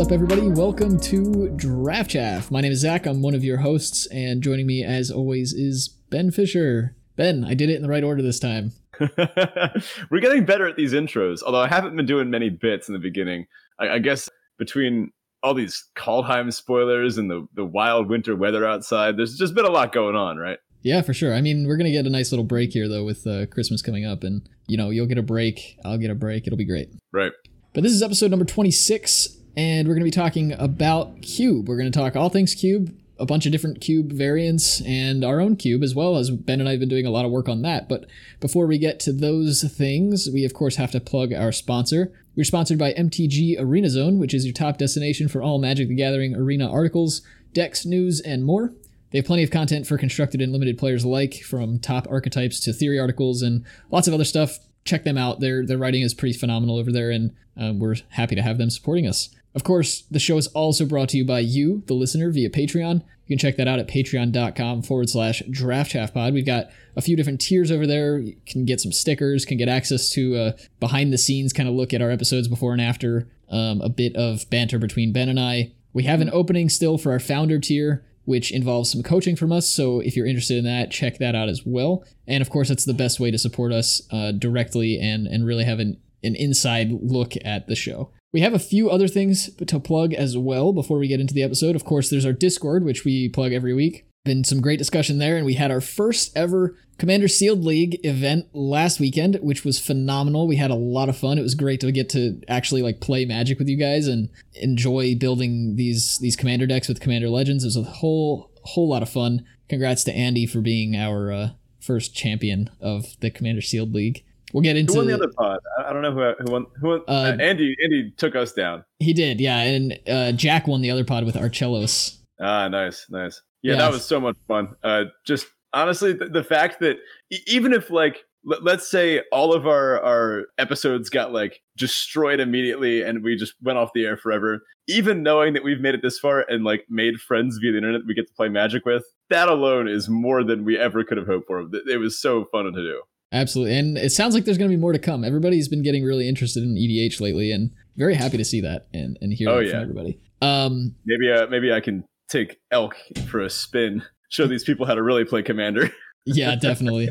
What's up, everybody? Welcome to Draft Chaff. My name is Zach. I'm one of your hosts, and joining me, as always, is Ben Fisher. Ben, I did it in the right order this time. We're getting better at these intros, although I haven't been doing many bits in the beginning. I, I guess between all these Kaldheim spoilers and the, the wild winter weather outside, there's just been a lot going on, right? Yeah, for sure. I mean, we're gonna get a nice little break here though with uh, Christmas coming up, and you know, you'll get a break, I'll get a break. It'll be great. Right. But this is episode number 26, and we're gonna be talking about Cube. We're gonna talk all things Cube, a bunch of different Cube variants, and our own Cube as well. As Ben and I have been doing a lot of work on that. But before we get to those things, we of course have to plug our sponsor. We're sponsored by MTG Arena Zone, which is your top destination for all Magic the Gathering arena articles, decks, news, and more. They have plenty of content for constructed and limited players alike, from top archetypes to theory articles and lots of other stuff. Check them out. Their their writing is pretty phenomenal over there, and um, we're happy to have them supporting us. Of course, the show is also brought to you by you, the listener, via Patreon. You can check that out at patreon.com forward slash draftchaffpod. We've got a few different tiers over there. You can get some stickers, can get access to a behind the scenes kind of look at our episodes before and after, um, a bit of banter between Ben and I. We have an opening still for our founder tier which involves some coaching from us. So if you're interested in that, check that out as well. And of course, that's the best way to support us uh, directly and and really have an, an inside look at the show. We have a few other things to plug as well before we get into the episode. Of course, there's our Discord, which we plug every week. Been some great discussion there, and we had our first ever Commander Sealed League event last weekend, which was phenomenal. We had a lot of fun. It was great to get to actually like play Magic with you guys and enjoy building these these Commander decks with Commander Legends. It was a whole whole lot of fun. Congrats to Andy for being our uh, first champion of the Commander Sealed League. We'll get into who won the other pod. I don't know who who won. Who won? Uh, uh, Andy Andy took us down. He did, yeah, and uh, Jack won the other pod with Archelos. Ah, nice, nice. Yeah, that was so much fun. Uh, just honestly, the, the fact that even if like let's say all of our our episodes got like destroyed immediately and we just went off the air forever even knowing that we've made it this far and like made friends via the internet we get to play magic with that alone is more than we ever could have hoped for it was so fun to do absolutely. And it sounds like there's going to be more to come. Everybody's been getting really interested in edh lately and very happy to see that and, and hear oh, yeah. from everybody. Um maybe uh maybe i can take elk for a spin show these people how to really play commander. Yeah definitely.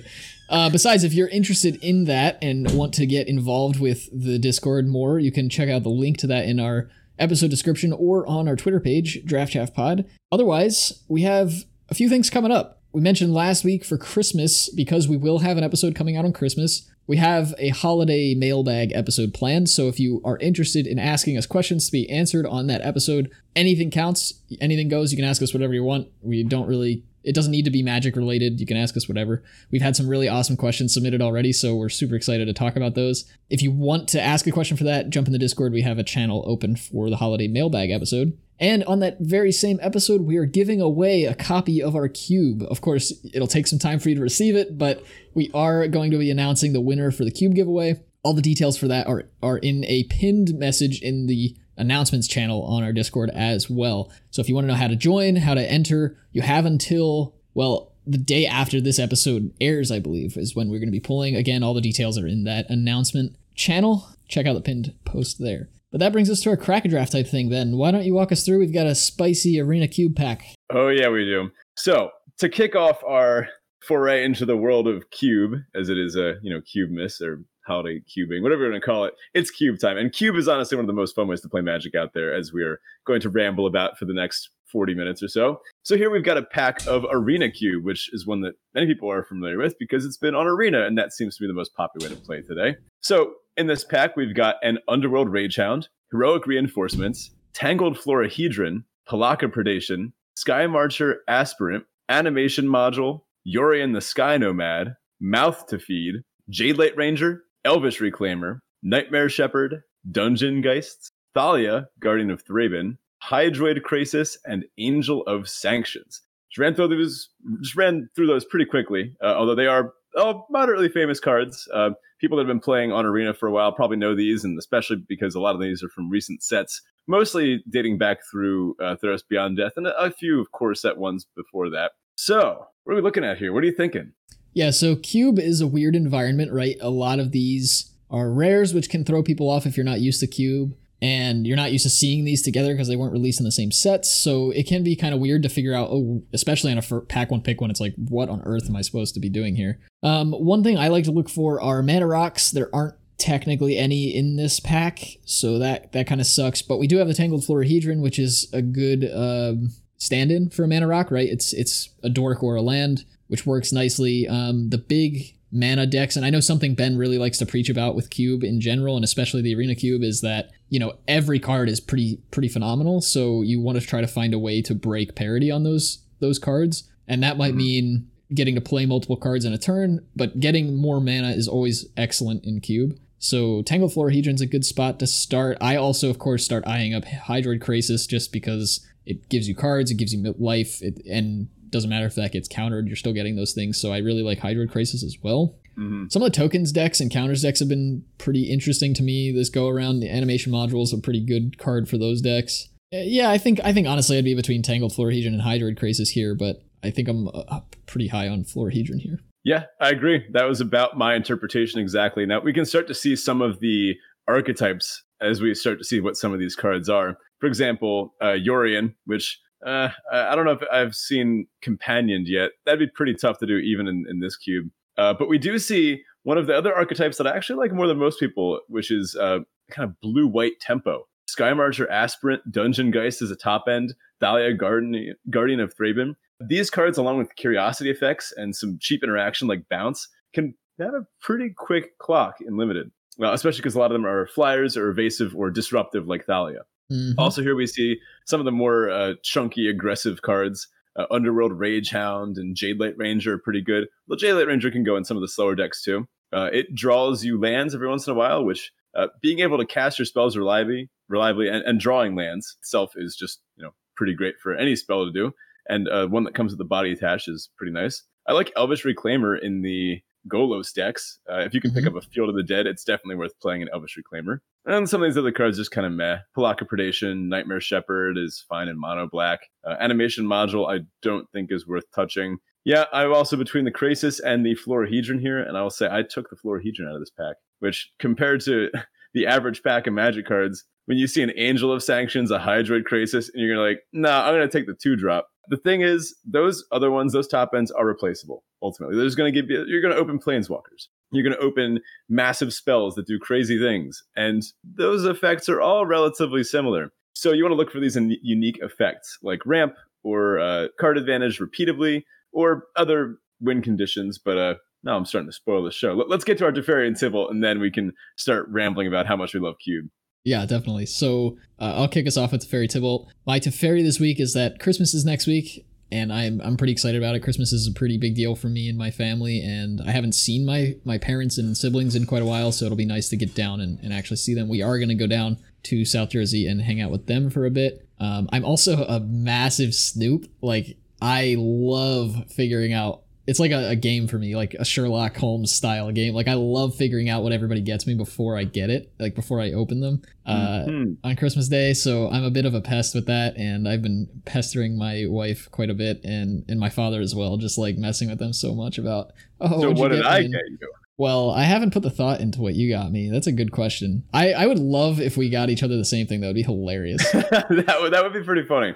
Uh, besides if you're interested in that and want to get involved with the discord more you can check out the link to that in our episode description or on our twitter page draft chaff pod. Otherwise we have a few things coming up we mentioned last week for christmas because we will have an episode coming out on christmas we have a holiday mailbag episode planned, so if you are interested in asking us questions to be answered on that episode, anything counts, anything goes. You can ask us whatever you want. We don't really it doesn't need to be magic related. You can ask us whatever. We've had some really awesome questions submitted already, so we're super excited to talk about those. If you want to ask a question for that, jump in the Discord. We have a channel open for the holiday mailbag episode. And on that very same episode, we are giving away a copy of our cube. Of course, it'll take some time for you to receive it, but we are going to be announcing the winner for the cube giveaway. All the details for that are, are in a pinned message in the announcements channel on our Discord as well. So if you want to know how to join, how to enter, you have until, well, the day after this episode airs, I believe, is when we're going to be pulling. Again, all the details are in that announcement channel. Check out the pinned post there. But that brings us to our crack draft type thing then. Why don't you walk us through? We've got a spicy arena cube pack. Oh, yeah, we do. So, to kick off our foray into the world of cube, as it is a, you know, cube miss or holiday cubing, whatever you want to call it. It's cube time. And cube is honestly one of the most fun ways to play magic out there, as we're going to ramble about for the next 40 minutes or so. So here we've got a pack of Arena Cube, which is one that many people are familiar with because it's been on Arena, and that seems to be the most popular way to play today. So in this pack, we've got an Underworld Ragehound, Heroic Reinforcements, Tangled Florahedron, Pelakka Predation, Skymarcher Aspirant, Animation Module, Yorion the Sky Nomad, Mouth to Feed, Jadelight Ranger, Elvish Reclaimer, Nightmare Shepherd, Dungeon Geists, Thalia, Guardian of Thraben, Hydroid Krasis, and Angel of Sanctions. Just ran through those, just ran through those pretty quickly, uh, although they are oh, moderately famous cards. Uh, people that have been playing on Arena for a while probably know these, and especially because a lot of these are from recent sets, mostly dating back through uh, Theros Beyond Death and a, few core set ones before that. So, what are we looking at here? What are you thinking? Yeah, so Cube is a weird environment, right? A lot of these are rares, which can throw people off if you're not used to Cube. And you're not used to seeing these together because they weren't released in the same sets. So it can be kind of weird to figure out. Oh, especially on a pack one pick one, it's like, what on earth am I supposed to be doing here? Um, one thing I like to look for are mana rocks. There aren't technically any in this pack, so that that kind of sucks. But we do have the Tangled Florahedron, which is a good um, stand-in for a mana rock, right? It's it's a dork or a land, which works nicely. Um, the big mana decks, and I know something Ben really likes to preach about with Cube in general, and especially the Arena Cube, is that you know every card is pretty pretty phenomenal. So you want to try to find a way to break parity on those those cards, and that might mm-hmm. mean getting to play multiple cards in a turn, but getting more mana is always excellent in Cube. So Tangled Florahedron's a good spot to start. I also, of course, start eyeing up Hydroid Krasis just because it gives you cards, it gives you life, it, and doesn't matter if that gets countered, you're still getting those things. So I really like Hydroid Krasis as well. Mm-hmm. Some of the tokens decks and counters decks have been pretty interesting to me this go around. The animation module is a pretty good card for those decks. Uh, Yeah, I think I think honestly I'd be between Tangled Florahedron and Hydroid Krasis here, but I think I'm uh, pretty high on Florahedron here. Yeah, I agree. That was about my interpretation exactly. Now we can start to see some of the archetypes as we start to see what some of these cards are. For example, uh, Yorion, which uh, I don't know if I've seen companioned yet. That'd be pretty tough to do even in, in this cube. Uh, but we do see one of the other archetypes that I actually like more than most people, which is uh, kind of blue white tempo. Skymarcher Aspirant, Dungeon Geist is a top end, Thalia Guardian, Guardian of Thraben. These cards, along with curiosity effects and some cheap interaction like bounce, can have a pretty quick clock in limited. Well, especially because a lot of them are flyers or evasive or disruptive like Thalia. Mhm. Also, here we see some of the more uh, chunky, aggressive cards. Uh, Underworld Rage Hound and Jadelight Ranger are pretty good. Well, Jadelight Ranger can go in some of the slower decks too. Uh, it draws you lands every once in a while, which uh, being able to cast your spells reliably, reliably, and, and drawing lands itself is just you know pretty great for any spell to do. And uh, one that comes with the body attached is pretty nice. I like Elvish Reclaimer in the Golos decks. Uh, if you can pick Mhm. up a Field of the Dead, it's definitely worth playing an Elvish Reclaimer. And some of these other cards just kind of meh. Pelakka Predation, Nightmare Shepherd is fine in mono black. Uh, animation Module, I don't think is worth touching. Yeah, I'm also between the Krasis and the Florahedron here, and I will say I took the Florahedron out of this pack, which compared to the average pack of Magic cards, when you see an Angel of Sanctions, a Hydroid Krasis, and you're gonna like, nah, I'm gonna take the two drop. The thing is, those other ones, those top ends are replaceable. Ultimately, they're just gonna give you. You're gonna open Planeswalkers. You're gonna open massive spells that do crazy things, and those effects are all relatively similar. So you want to look for these unique effects, like ramp or uh, card advantage repeatedly, or other win conditions. But uh, now I'm starting to spoil the show. Let- Let's get to our Teferi and Tibalt, and then we can start rambling about how much we love Cube. Yeah, definitely. So uh, I'll kick us off with Teferi Tibalt. My Teferi this week is that Christmas is next week, and I'm I'm pretty excited about it. Christmas is a pretty big deal for me and my family, and I haven't seen my my parents and siblings in quite a while, so it'll be nice to get down and, and actually see them. We are going to go down to South Jersey and hang out with them for a bit. Um, I'm also a massive Snoop. Like I love figuring out. It's like a, a game for me, like a Sherlock Holmes style game. Like I love figuring out what everybody gets me before I get it, like before I open them. Uh, Mhm. on Christmas Day, so I'm a bit of a pest with that, and I've been pestering my wife quite a bit, and and my father as well, just like messing with them so much about. Oh, so what did I me?" get you? Well, I haven't put the thought into what you got me. That's a good question. I I would love if we got each other the same thing. That would be hilarious. that would that would be pretty funny.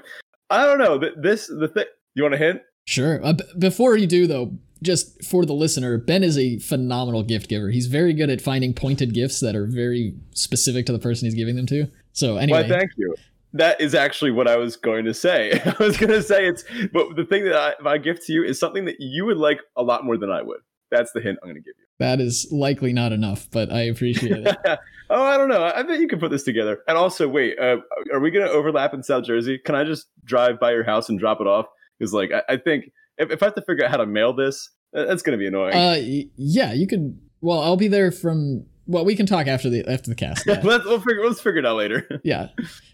I don't know. This the thing. You want a hint? Sure. Uh, b- before you do, though, just for the listener, Ben is a phenomenal gift giver. He's very good at finding pointed gifts that are very specific to the person he's giving them to. So anyway, Why, thank you. That is actually what I was going to say. I was going to say it's, but the thing that I, I gift to you is something that you would like a lot more than I would. That's the hint I'm going to give you. that is likely not enough, but I appreciate it. oh, I don't know. I bet you can put this together. And also, wait, uh, are we going to overlap in South Jersey? Can I just drive by your house and drop it off? Because, like, I, I think if, if I have to figure out how to mail this, that's going to be annoying. uh, yeah, you could. Well, I'll be there from. Well, we can talk after the after the cast. Yeah. let's we'll figure let's figure it out later. yeah.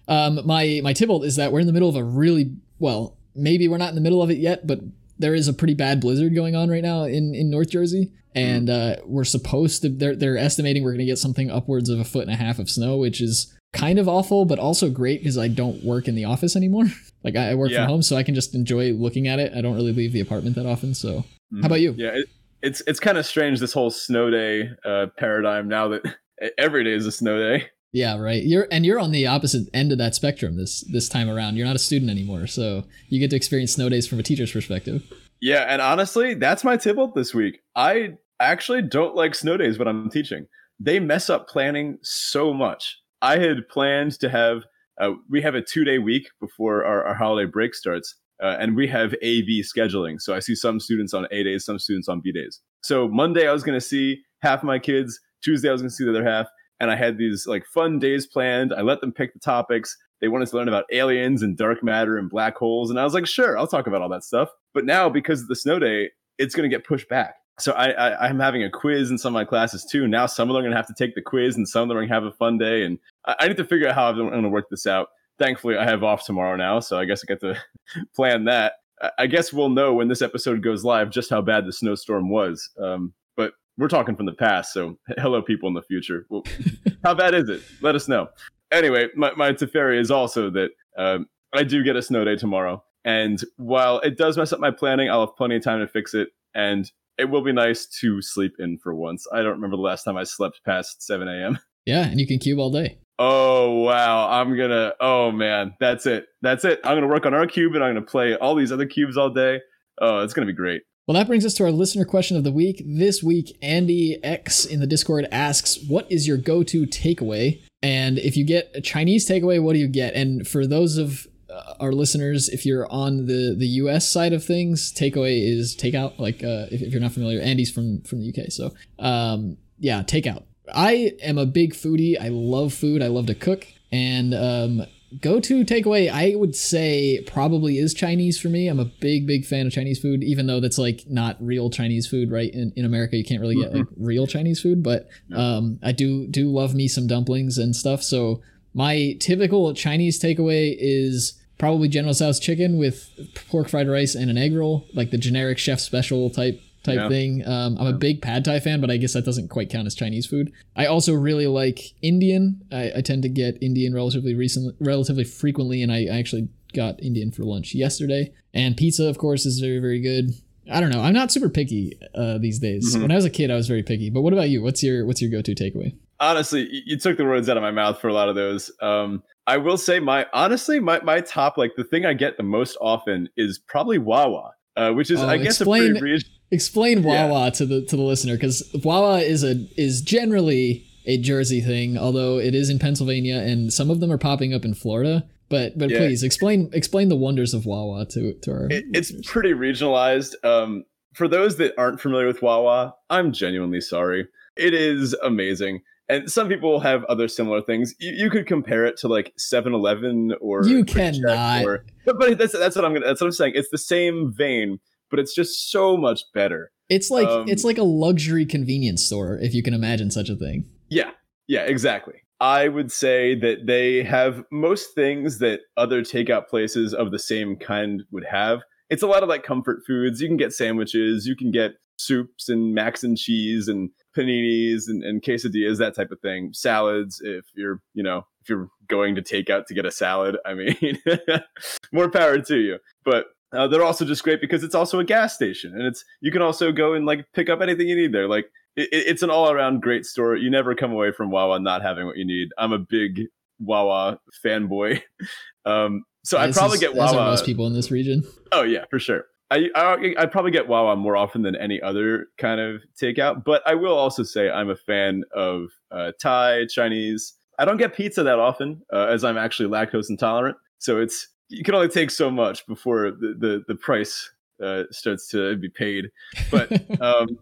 Um, my my Tibalt is that we're in the middle of a really well, maybe we're not in the middle of it yet, but there is a pretty bad blizzard going on right now in in North Jersey, and uh, we're supposed to. They're they're estimating we're going to get something upwards of a foot and a half of snow, which is kind of awful, but also great because I don't work in the office anymore. like I, I work Yeah. from home, so I can just enjoy looking at it. I don't really leave the apartment that often. So how about you? Yeah, it, it's it's kind of strange this whole snow day uh, paradigm now that every day is a snow day. Yeah, right. You're and you're on the opposite end of that spectrum this this time around. You're not a student anymore, so you get to experience snow days from a teacher's perspective. Yeah, and honestly, that's my tip this week. I actually don't like snow days when I'm teaching. They mess up planning so much. I had planned to have uh, we have a two day week before our, our holiday break starts, uh, and we have AV scheduling. So I see some students on A days, some students on B days. So Monday I was going to see half my kids. Tuesday I was going to see the other half and I had these like fun days planned. I let them pick the topics. They wanted to learn about aliens and dark matter and black holes, and I was like, sure, I'll talk about all that stuff. But now because of the snow day, it's going to get pushed back. So I, I am having a quiz in some of my classes too. Now some of them are going to have to take the quiz, and some of them are going to have a fun day. And I, I need to figure out how I'm going to work this out. Thankfully, I have off tomorrow now, so I guess I get to plan that. I guess we'll know when this episode goes live just how bad the snowstorm was. Um, but we're talking from the past, so hello, people in the future. Well, how bad is it? Let us know. Anyway, my, my Teferi is also that um, I do get a snow day tomorrow. And while it does mess up my planning, I'll have plenty of time to fix it. And it will be nice to sleep in for once. I don't remember the last time I slept past 7 a.m. Yeah, and you can cube all day. Oh wow, I'm gonna. Oh man, that's it. That's it. I'm gonna work on our cube, and I'm gonna play all these other cubes all day. Oh, it's gonna be great. Well, that brings us to our listener question of the week. This week, Andy X in the Discord asks, What is your go to takeaway? And if you get a Chinese takeaway, what do you get? And for those of uh, our listeners, if you're on the, the US side of things, takeaway is takeout. Like uh, if, if, you're not familiar, Andy's from, from the UK. So um, yeah, takeout. I am a big foodie. I love food. I love to cook. And um, go to takeaway i would say probably is chinese for me i'm a big big fan of chinese food even though that's like not real chinese food right in, in america you can't really get like real chinese food but um i do do love me some dumplings and stuff so my typical chinese takeaway is probably general tso's chicken with pork fried rice and an egg roll like the generic chef special type type yeah. thing. Um, I'm a big pad thai fan, but I guess that doesn't quite count as Chinese food. I also really like Indian. I, I tend to get Indian relatively recently, relatively frequently, and I, I actually got Indian for lunch yesterday. And pizza, of course, is very very good. I don't know. I'm not super picky uh, these days. Mm-hmm. When I was a kid, I was very picky. But what about you? What's your what's your go to takeaway? Honestly, you took the words out of my mouth for a lot of those. Um, I will say my honestly my my top like the thing I get the most often is probably Wawa, uh, which is oh, I guess explain, a pretty Explain Wawa yeah. to the to the listener because Wawa is a is generally a Jersey thing, although it is in Pennsylvania and some of them are popping up in Florida. But but yeah. please explain explain the wonders of Wawa to to our. It, it's pretty regionalized. Um, for those that aren't familiar with Wawa, I'm genuinely sorry. It is amazing. And some people have other similar things. You, you could compare it to like 7-Eleven or you cannot. Or, but, but that's that's what I'm gonna. That's what I'm saying. It's the same vein but it's just so much better. It's like um, it's like a luxury convenience store, if you can imagine such a thing. Yeah, yeah, exactly. I would say that they have most things that other takeout places of the same kind would have. It's a lot of like comfort foods. You can get sandwiches, you can get soups and macs and cheese and paninis and, and quesadillas, that type of thing. Salads, if you're, you know, if you're going to take out to get a salad, I mean, more power to you. But uh, they're also just great because it's also a gas station, and it's you can also go and like pick up anything you need there. Like it, it's an all around great store. You never come away from Wawa not having what you need. I'm a big Wawa fanboy, um, so I probably is, get Wawa. most people in this region. Oh yeah, for sure. I, I I probably get Wawa more often than any other kind of takeout, but I will also say I'm a fan of uh, Thai, Chinese. I don't get pizza that often, uh, as I'm actually lactose intolerant. So it's you can only take so much before the the, the price uh, starts to be paid. But um,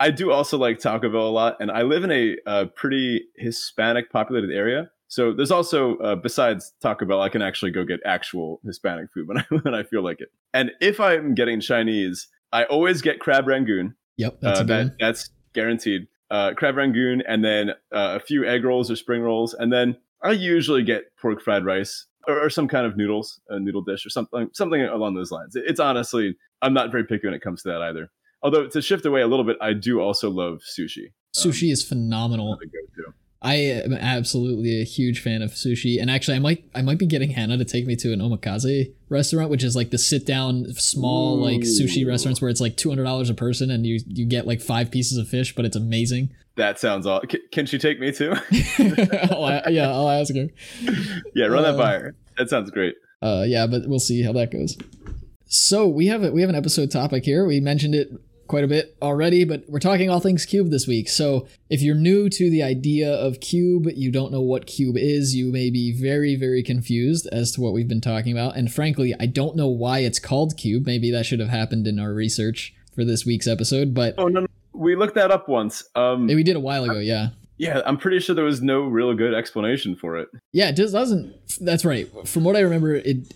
I do also like Taco Bell a lot, and I live in a, a pretty Hispanic populated area. So there's also uh, besides Taco Bell, I can actually go get actual Hispanic food when I when I feel like it. And if I'm getting Chinese, I always get crab rangoon. Yep, that's uh, that, that's guaranteed. Uh, crab rangoon, and then uh, a few egg rolls or spring rolls, and then I usually get pork fried rice or, or, some kind of noodles, a noodle dish, or something, something along those lines. It's honestly, I'm not very picky when it comes to that either. Although to shift away a little bit, I do also love sushi. Sushi um, is phenomenal. I am absolutely a huge fan of sushi, and actually, I might I might be getting Hannah to take me to an omakase restaurant, which is like the sit down small like sushi Ooh. restaurants where it's like two hundred dollars a person and you you get like five pieces of fish, but it's amazing. That sounds all. Can she take me too? I'll, yeah, I'll ask her. yeah, run that Uh, by her. That sounds great. Uh, yeah, but we'll see how that goes. So we have a, we have an episode topic here. We mentioned it quite a bit already, but we're talking all things cube this week. So if you're new to the idea of cube, you don't know what cube is, you may be very very confused as to what we've been talking about. And frankly, I don't know why it's called cube. Maybe that should have happened in our research for this week's episode, but Oh no, no, we looked that up once. Um, we did a while ago. Yeah. yeah, I'm pretty sure there was no real good explanation for it. Yeah, it just doesn't. That's right. From what I remember, it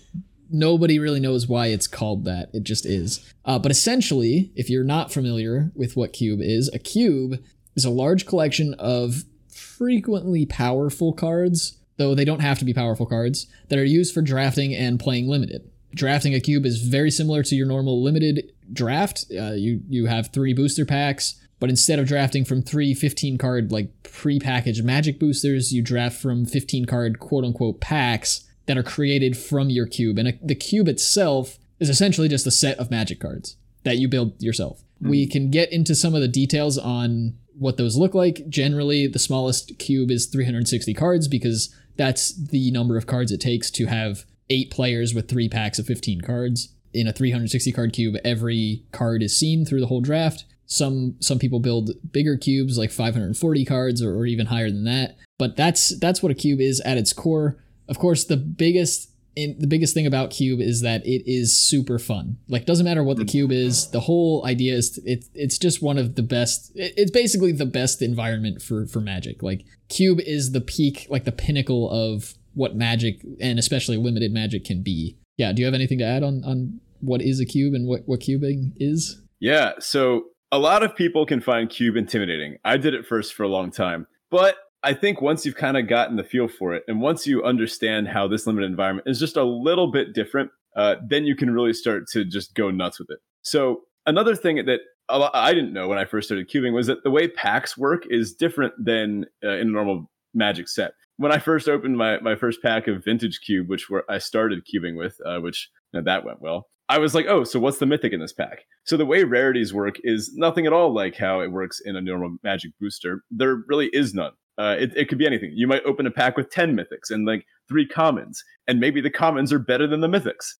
nobody really knows why it's called that. It just is. Uh, but essentially, if you're not familiar with what cube is, a cube is a large collection of frequently powerful cards, though they don't have to be powerful cards, that are used for drafting and playing limited. Drafting a cube is very similar to your normal limited draft. Uh, you you have three booster packs, but instead of drafting from three 15 card like pre-packaged magic boosters, you draft from 15 card quote unquote packs that are created from your cube. And a, the cube itself is essentially just a set of magic cards that you build yourself. Hmm. We can get into some of the details on what those look like. Generally, the smallest cube is 360 cards because that's the number of cards it takes to have eight players with three packs of 15 cards. In a 360 card cube, every card is seen through the whole draft. Some some people build bigger cubes like 540 cards or, or even higher than that. But that's that's what a cube is at its core. Of course, the biggest in, the biggest thing about cube is that it is super fun. Like doesn't matter what the mm-hmm. cube is. The whole idea is it, it's just one of the best. It, it's basically the best environment for for magic. Like cube is the peak, like the pinnacle of what magic and especially limited magic can be. Yeah. Do you have anything to add on on what is a cube and what what cubing is? Yeah, so a lot of people can find cube intimidating. I did it first for a long time, but I think once you've kind of gotten the feel for it, and once you understand how this limited environment is just a little bit different, uh, then you can really start to just go nuts with it. So another thing that I didn't know when I first started cubing was that the way packs work is different than uh, in a normal Magic set. When I first opened my my first pack of Vintage Cube, which I started cubing with, uh, which you know, that went well. I was like, oh, so what's the mythic in this pack? So the way rarities work is nothing at all like how it works in a normal Magic booster. There really is none. Uh, it, it could be anything. You might open a pack with 10 mythics and like three commons, and maybe the commons are better than the mythics.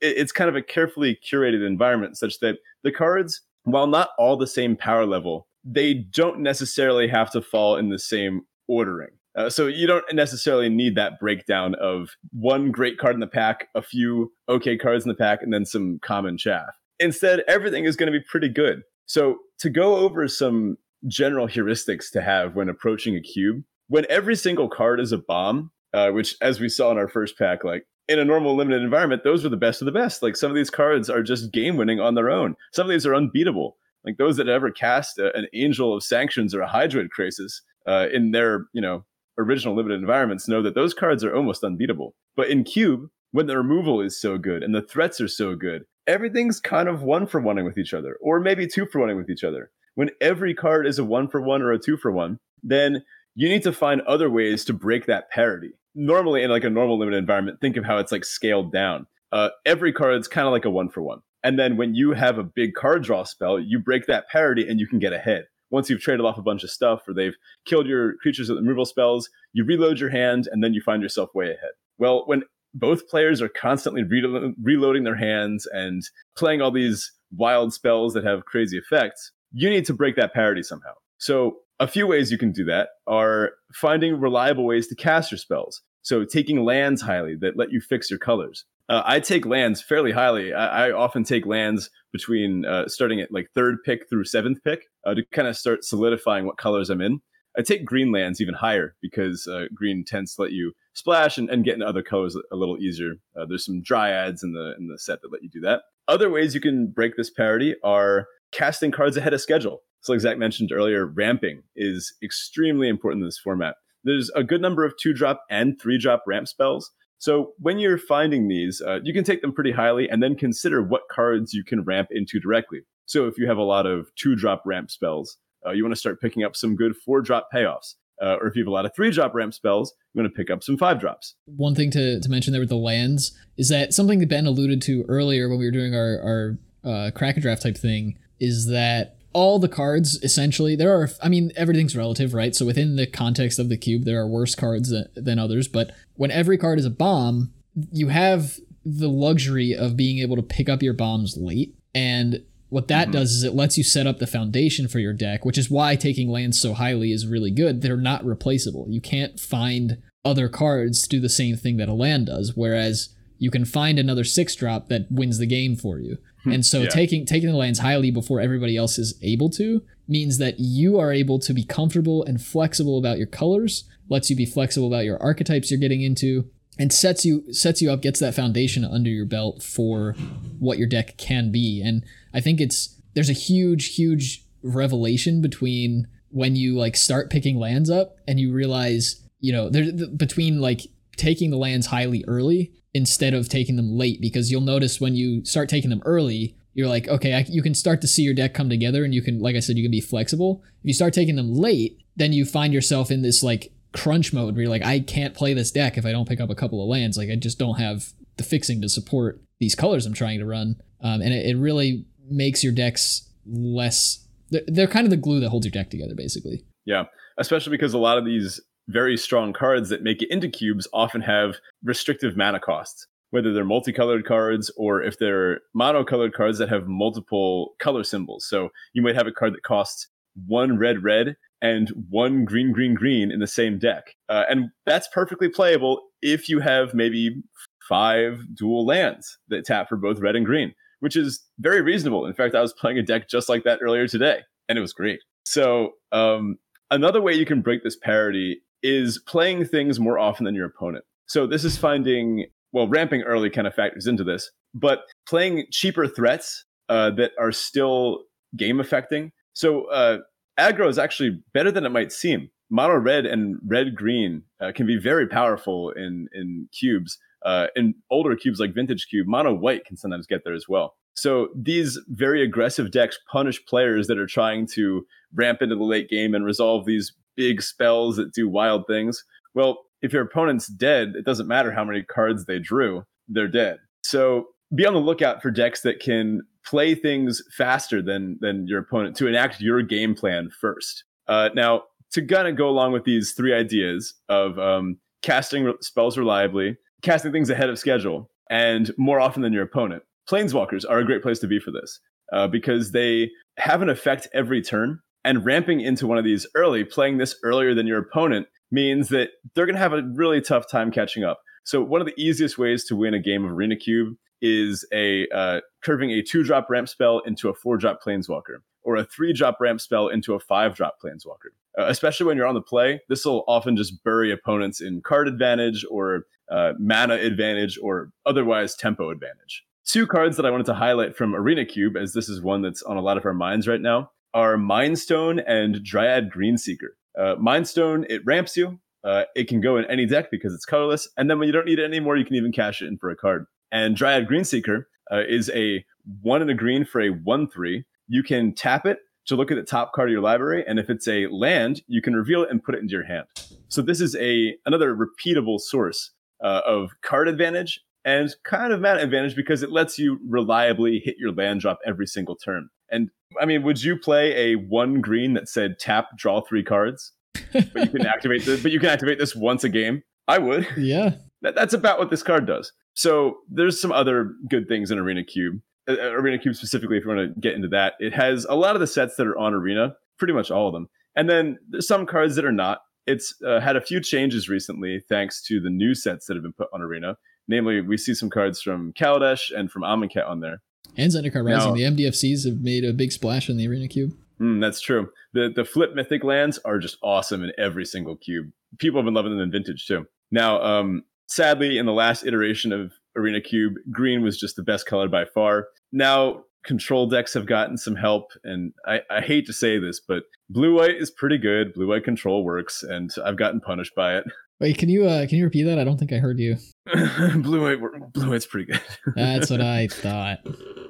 It, it's kind of a carefully curated environment such that the cards, while not all the same power level, they don't necessarily have to fall in the same ordering. Uh, so you don't necessarily need that breakdown of one great card in the pack, a few okay cards in the pack, and then some common chaff. Instead, everything is going to be pretty good. So to go over some general heuristics to have when approaching a cube, when every single card is a bomb, uh, which as we saw in our first pack, like in a normal limited environment, those are the best of the best. Like some of these cards are just game winning on their own. Some of these are unbeatable. Like those that ever cast a, an Angel of Sanctions or a Hydroid Krasis uh, in their, you know, original limited environments know that those cards are almost unbeatable. But in Cube, when the removal is so good and the threats are so good, everything's kind of one for one with each other, or maybe two for one with each other. When every card is a one for one or a two for one, then you need to find other ways to break that parity. Normally, in like a normal limited environment, think of how it's like scaled down. Uh, every card's kind of like a one for one. And then when you have a big card draw spell, you break that parity and you can get ahead. Once you've traded off a bunch of stuff or they've killed your creatures with removal spells, you reload your hand and then you find yourself way ahead. Well, when both players are constantly re- reloading their hands and playing all these wild spells that have crazy effects, you need to break that parity somehow. So, a few ways you can do that are finding reliable ways to cast your spells. So, taking lands highly that let you fix your colors. Uh, I take lands fairly highly. I, I often take lands between uh, starting at like third pick through seventh pick uh, to kind of start solidifying what colors I'm in. I take green lands even higher because uh, green tends to let you splash and, and get into other colors a little easier. Uh, there's some dryads in the in the set that let you do that. Other ways you can break this parity are casting cards ahead of schedule. So, like Zach mentioned earlier, ramping is extremely important in this format. There's a good number of two drop and three drop ramp spells. So, when you're finding these, uh, you can take them pretty highly and then consider what cards you can ramp into directly. So, if you have a lot of two drop ramp spells, uh, you want to start picking up some good four drop payoffs. Uh, or if you have a lot of three drop ramp spells, you want to pick up some five drops. One thing to, to mention there with the lands is that something that Ben alluded to earlier when we were doing our, our uh, crack draft type thing is that all the cards essentially there are i mean everything's relative right so within the context of the cube there are worse cards than, than others but when every card is a bomb you have the luxury of being able to pick up your bombs late and what that mm-hmm. does is it lets you set up the foundation for your deck which is why taking lands so highly is really good they're not replaceable you can't find other cards to do the same thing that a land does whereas you can find another six drop that wins the game for you. Hmm. And so yeah. taking taking the lands highly before everybody else is able to means that you are able to be comfortable and flexible about your colors, lets you be flexible about your archetypes you're getting into, and sets you sets you up, gets that foundation under your belt for what your deck can be. And I think it's there's a huge, huge revelation between when you like start picking lands up and you realize, you know, there's between like taking the lands highly early instead of taking them late because you'll notice when you start taking them early you're like okay I, you can start to see your deck come together and you can like i said you can be flexible. If you start taking them late then you find yourself in this like crunch mode where you're like i can't play this deck if i don't pick up a couple of lands. Like i just don't have the fixing to support these colors i'm trying to run. Um, and it, it really makes your decks less they're, they're kind of the glue that holds your deck together basically. Yeah especially because a lot of these very strong cards that make it into cubes often have restrictive mana costs, whether they're multicolored cards or if they're monocolored cards that have multiple color symbols. So you might have a card that costs one red, red, and one green, green, green in the same deck. Uh, and that's perfectly playable if you have maybe five dual lands that tap for both red and green, which is very reasonable. In fact, I was playing a deck just like that earlier today, and it was great. So, um, another way you can break this parity is playing things more often than your opponent. So this is finding, well, ramping early kind of factors into this, but playing cheaper threats uh, that are still game affecting. So uh, aggro is actually better than it might seem. Mono red and red green uh, can be very powerful in in cubes. Uh, in older cubes like vintage cube, mono white can sometimes get there as well. So these very aggressive decks punish players that are trying to ramp into the late game and resolve these big spells that do wild things. Well, if your opponent's dead, it doesn't matter how many cards they drew, they're dead. So be on the lookout for decks that can play things faster than than your opponent to enact your game plan first. Uh, now, to kind of go along with these three ideas of um, casting spells reliably, casting things ahead of schedule, and more often than your opponent, planeswalkers are a great place to be for this uh, because they have an effect every turn and ramping into one of these early, playing this earlier than your opponent, means that they're going to have a really tough time catching up. So, one of the easiest ways to win a game of Arena Cube is a uh, curving a two drop ramp spell into a four drop planeswalker, or a three drop ramp spell into a five drop planeswalker. Uh, especially when you're on the play, this will often just bury opponents in card advantage or uh, mana advantage or otherwise tempo advantage. Two cards that I wanted to highlight from Arena Cube, as this is one that's on a lot of our minds right now, are Mindstone and Dryad Greenseeker. Uh, Mindstone, it ramps you. Uh, it can go in any deck because it's colorless. And then when you don't need it anymore, you can even cash it in for a card. And Dryad Greenseeker uh, is a one and a green for a 1 3. You can tap it to look at the top card of your library. And if it's a land, you can reveal it and put it into your hand. So this is a another repeatable source uh, of card advantage and kind of mana advantage because it lets you reliably hit your land drop every single turn. And I mean, would you play a one green that said tap, draw three cards? but you can activate this, but you can activate this once a game. I would. Yeah. That, that's about what this card does. So there's some other good things in Arena Cube. Uh, uh, Arena Cube specifically, if you want to get into that, it has a lot of the sets that are on Arena, pretty much all of them. And then there's some cards that are not. It's uh, had a few changes recently thanks to the new sets that have been put on Arena. Namely, we see some cards from Kaladesh and from Amonkhet on there and Zendikar Rising. Now, the MDFCs have made a big splash in the Arena Cube. Mm, that's true. The the flip mythic lands are just awesome in every single cube. People have been loving them in vintage too. Now, um, sadly, in the last iteration of Arena Cube, green was just the best color by far. Now, control decks have gotten some help, and I, I hate to say this, but blue white is pretty good. Blue white control works, and I've gotten punished by it. Wait, can you uh, can you repeat that? I don't think I heard you. blue white, blue white's pretty good. That's what I thought.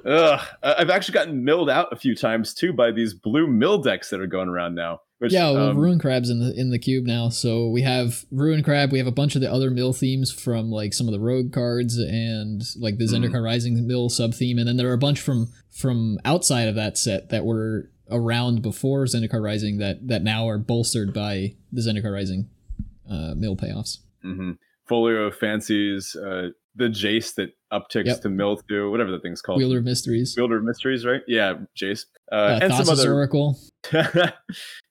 Ugh, I've actually gotten milled out a few times too by these blue mill decks that are going around now. Which, yeah, well, um, ruin crabs in the in the cube now. So we have ruin crab. We have a bunch of the other mill themes from like some of the rogue cards and like the. Zendikar Rising mill sub theme, and then there are a bunch from from outside of that set that were around before Zendikar Rising that that now are bolstered by the Zendikar Rising uh, mill payoffs. hmm Folio fancies, uh, the Jace that upticks Yep. to mill to whatever the thing's called. Wheeler of Mysteries, Wielder of Mysteries, right? Yeah, Jace. Uh, uh, and some other Oracle.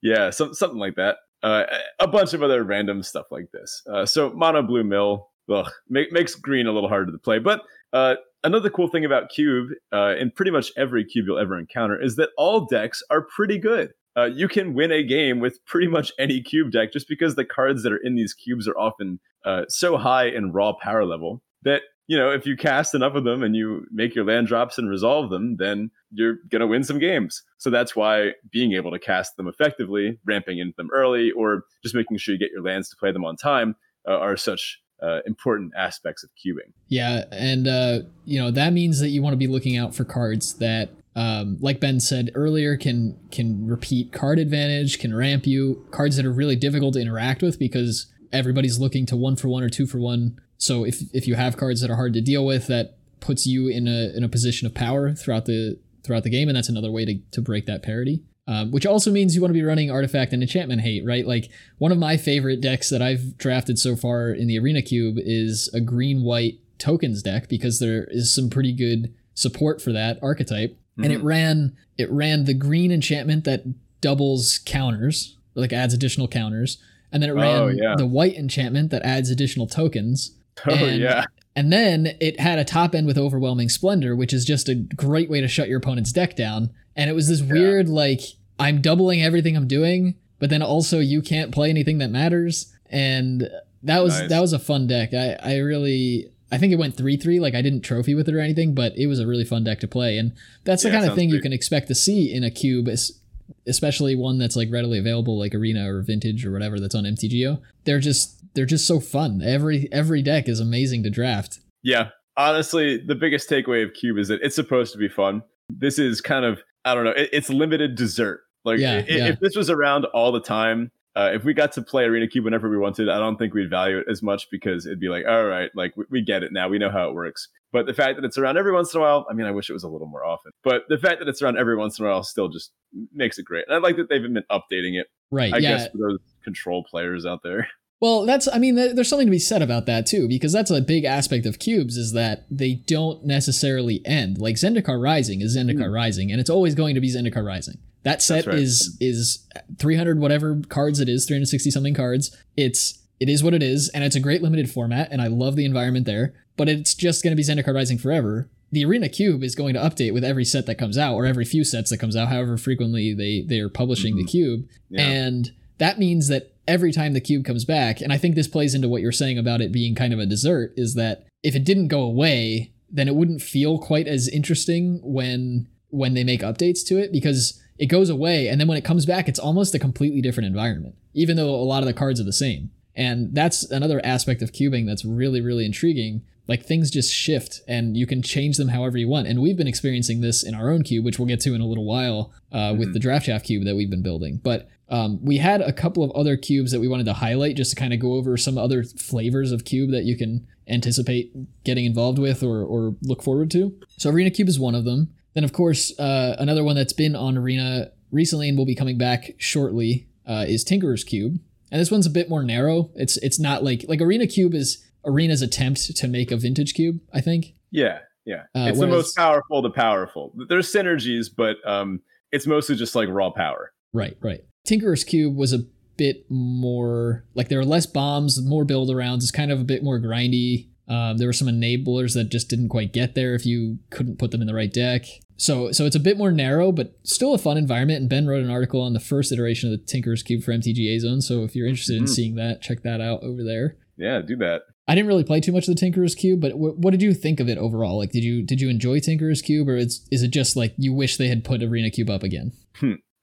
yeah, some, something like that. Uh, a bunch of other random stuff like this. Uh, so mono blue mill ugh, make, makes green a little harder to play. But uh, another cool thing about cube, uh, in pretty much every cube you'll ever encounter, is that all decks are pretty good. Uh, you can win a game with pretty much any cube deck just because the cards that are in these cubes are often uh, so high in raw power level that you know if you cast enough of them and you make your land drops and resolve them then you're going to win some games. So that's why being able to cast them effectively ramping into them early or just making sure you get your lands to play them on time uh, are such uh, important aspects of cubing. Yeah, and uh, you know that means that you want to be looking out for cards that, um, like Ben said earlier, can can repeat card advantage, can ramp you. Cards that are really difficult to interact with because everybody's looking to one for one or two for one. So if if you have cards that are hard to deal with, that puts you in a in a position of power throughout the throughout the game, and that's another way to to break that parity. Um, which also means you want to be running artifact and enchantment hate, right? Like one of my favorite decks that I've drafted so far in the Arena Cube is a green white tokens deck because there is some pretty good support for that archetype. And it Mhm. ran it ran the green enchantment that doubles counters, like adds additional counters, and then it ran Oh, yeah. the white enchantment that adds additional tokens. oh And- yeah And then it had a top end with overwhelming splendor, which is just a great way to shut your opponent's deck down. And it was this weird like I'm doubling everything I'm doing, but then also you can't play anything that matters. And that was Nice. that was a fun deck. I I really I think it went 3-3 like I didn't trophy with it or anything, but it was a really fun deck to play. And that's the Yeah, kind of thing you can expect to see in a cube especially one that's like readily available like arena or vintage or whatever that's on MTGO. They're just they're just so fun. Every every deck is amazing to draft. Yeah. Honestly, the biggest takeaway of Cube is that it's supposed to be fun. This is kind of, I don't know, it, it's limited dessert. Like, Yeah, i- yeah. if this was around all the time, uh, if we got to play Arena Cube whenever we wanted, I don't think we'd value it as much because it'd be like, all right, like we, we get it now. We know how it works. But the fact that it's around every once in a while, I mean, I wish it was a little more often. But the fact that it's around every once in a while still just makes it great. And I like that they've been updating it, Right. I yeah. guess, for those control players out there. Well, that's I mean, th- there's something to be said about that too, because that's a big aspect of cubes is that they don't necessarily end. Like Zendikar Rising is Zendikar Rising, and it's always going to be Zendikar Rising. That set. Right. is is 300 whatever cards it is, 360 something cards. It's it is what it is, and it's a great limited format, and I love the environment there. But it's just going to be Zendikar Rising forever. The Arena Cube is going to update with every set that comes out, or every few sets that comes out, however frequently they they are publishing the Mhm. cube. Yeah. And that means that every time the cube comes back, and I think this plays into what you're saying about it being kind of a dessert, is that if it didn't go away, then it wouldn't feel quite as interesting when when they make updates to it because it goes away and then when it comes back it's almost a completely different environment even though a lot of the cards are the same and that's another aspect of cubing that's really really intriguing like things just shift and you can change them however you want and we've been experiencing this in our own cube which we'll get to in a little while uh, with Mhm. the Draft Chaff cube that we've been building but um, we had a couple of other cubes that we wanted to highlight just to kind of go over some other flavors of cube that you can anticipate getting involved with or, or look forward to. So Arena Cube is one of them. Then of course uh, another one that's been on Arena recently and will be coming back shortly uh, is Tinkerer's Cube, and this one's a bit more narrow. It's it's not like like Arena Cube is Arena's attempt to make a vintage cube. I think. Yeah, yeah. Uh, it's the most powerful The powerful. There's synergies, but um, it's mostly just like raw power. Right, right. Tinkerer's Cube was a bit more like there are less bombs, more build arounds. It's kind of a bit more grindy. Um, there were some enablers that just didn't quite get there if you couldn't put them in the right deck. So, so it's a bit more narrow, but still a fun environment. And Ben wrote an article on the first iteration of the Tinkerer's Cube for MTGA Zone. So if you're interested in Mhm. seeing that, check that out over there. Yeah, do that. I didn't really play too much of the Tinkerer's Cube, but wh- what did you think of it overall? Like, did you did you enjoy Tinkerer's Cube, or is is it just like you wish they had put Arena Cube up again?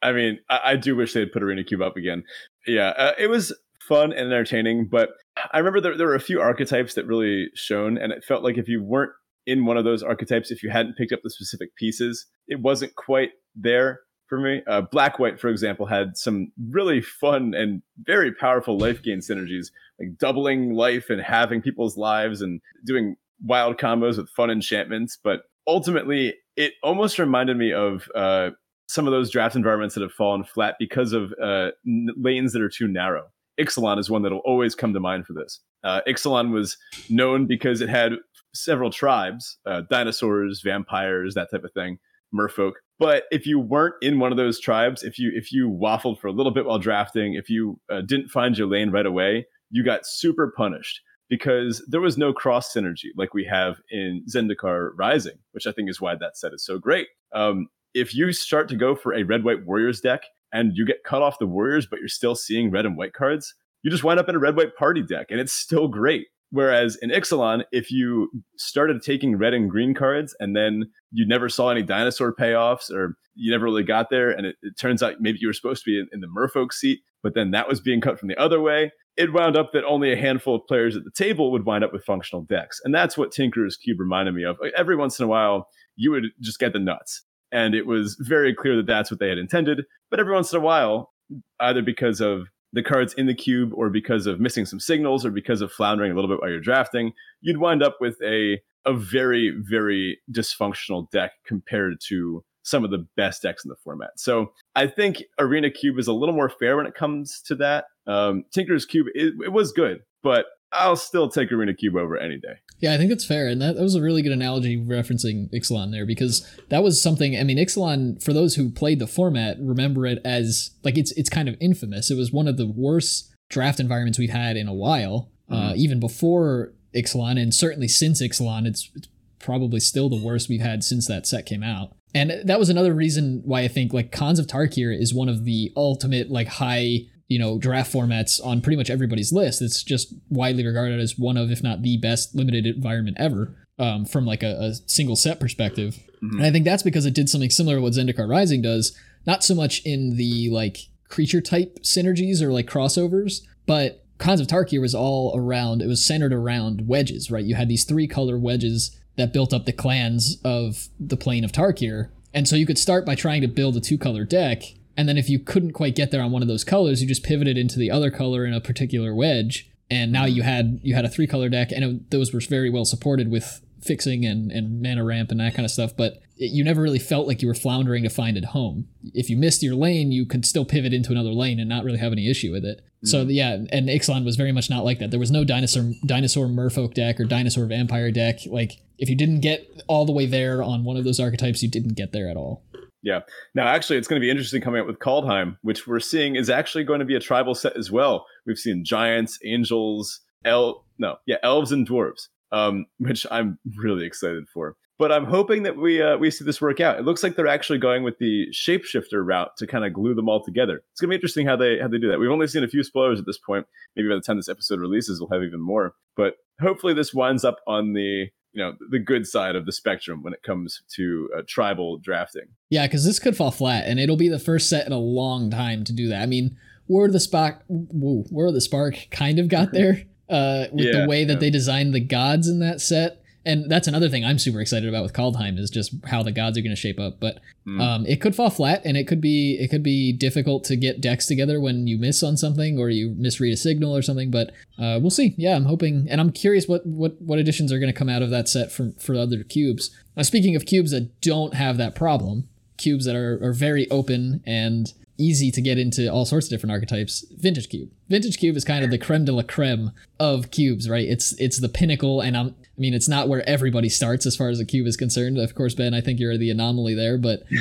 I mean, I, I do wish they had put Arena Cube up again. Yeah, uh, it was fun and entertaining, but I remember there, there were a few archetypes that really shone, and it felt like if you weren't in one of those archetypes, if you hadn't picked up the specific pieces, it wasn't quite there for me. Uh, Black White, for example, had some really fun and very powerful life gain synergies, like doubling life and having people's lives and doing wild combos with fun enchantments. But ultimately, it almost reminded me of uh, some of those draft environments that have fallen flat because of uh, lanes that are too narrow. Ixalan is one that'll always come to mind for this. Uh, Ixalan was known because it had several tribes, uh, dinosaurs, vampires, that type of thing, merfolk. But if you weren't in one of those tribes, if you if you waffled for a little bit while drafting, if you uh, didn't find your lane right away, you got super punished because there was no cross synergy like we have in Zendikar Rising, which I think is why that set is so great. Um, if you start to go for a red white warriors deck and you get cut off the warriors, but you're still seeing red and white cards, you just wind up in a red white party deck and it's still great. Whereas in Ixalan, if you started taking red and green cards and then you never saw any dinosaur payoffs or you never really got there, and it, it turns out maybe you were supposed to be in, in the merfolk seat, but then that was being cut from the other way, it wound up that only a handful of players at the table would wind up with functional decks. And that's what Tinker's Cube reminded me of. Every once in a while, you would just get the nuts. And it was very clear that that's what they had intended. But every once in a while, either because of the cards in the cube or because of missing some signals or because of floundering a little bit while you're drafting, you'd wind up with a a very very dysfunctional deck compared to some of the best decks in the format. So I think Arena Cube is a little more fair when it comes to that. Um, Tinker's Cube it, it was good, but I'll still take Arena Cube over any day. Yeah, I think that's fair. And that, that was a really good analogy referencing Ixalan there because that was something I mean, Ixalan, for those who played the format, remember it as like it's it's kind of infamous. It was one of the worst draft environments we've had in a while. Uh, mm-hmm. Uh, even before Ixalan, and certainly since Ixalan, it's, it's probably still the worst we've had since that set came out. And that was another reason why I think like Khans of Tarkir is one of the ultimate like high you know draft formats on pretty much everybody's list. It's just widely regarded as one of, if not the best limited environment ever. Um, from like a, a, single set perspective, mm-hmm. and I think that's because it did something similar to what Zendikar Rising does. Not so much in the like creature type synergies or like crossovers, but Khans of Tarkir was all around. It was centered around wedges, right? You had these three color wedges that built up the clans of the plane of Tarkir, and so you could start by trying to build a two color deck and then if you couldn't quite get there on one of those colors, you just pivoted into the other color in a particular wedge. And now you had you had a three color deck, and it, those were very well supported with fixing and, and mana ramp and that kind of stuff. But it, you never really felt like you were floundering to find it home. If you missed your lane, you could still pivot into another lane and not really have any issue with it. Mm. So yeah, and Ixalan was very much not like that. There was no dinosaur dinosaur merfolk deck or dinosaur vampire deck. Like if you didn't get all the way there on one of those archetypes, you didn't get there at all. Yeah. Now, actually, it's going to be interesting coming up with Kaldheim, which we're seeing is actually going to be a tribal set as well. We've seen giants, angels, el no, yeah, elves and dwarves, um, which I'm really excited for. But I'm hoping that we uh, we see this work out. It looks like they're actually going with the shapeshifter route to kind of glue them all together. It's gonna be interesting how they how they do that. We've only seen a few spoilers at this point. Maybe by the time this episode releases, we'll have even more. But hopefully, this winds up on the you know the good side of the spectrum when it comes to uh, tribal drafting. Yeah, because this could fall flat, and it'll be the first set in a long time to do that. I mean, War of the Spark, War of the Spark, kind of got there uh, with yeah, the way that yeah. they designed the gods in that set and that's another thing I'm super excited about with Kaldheim is just how the gods are going to shape up. But mm. um, it could fall flat, and it could be it could be difficult to get decks together when you miss on something or you misread a signal or something. But uh, we'll see. Yeah, I'm hoping, and I'm curious what what what additions are going to come out of that set from for other cubes. Now, speaking of cubes that don't have that problem, cubes that are are very open and easy to get into all sorts of different archetypes. Vintage Cube. Vintage Cube is kind of the creme de la creme of cubes, right? It's it's the pinnacle, and I'm I mean, it's not where everybody starts as far as a cube is concerned. Of course, Ben, I think you're the anomaly there, but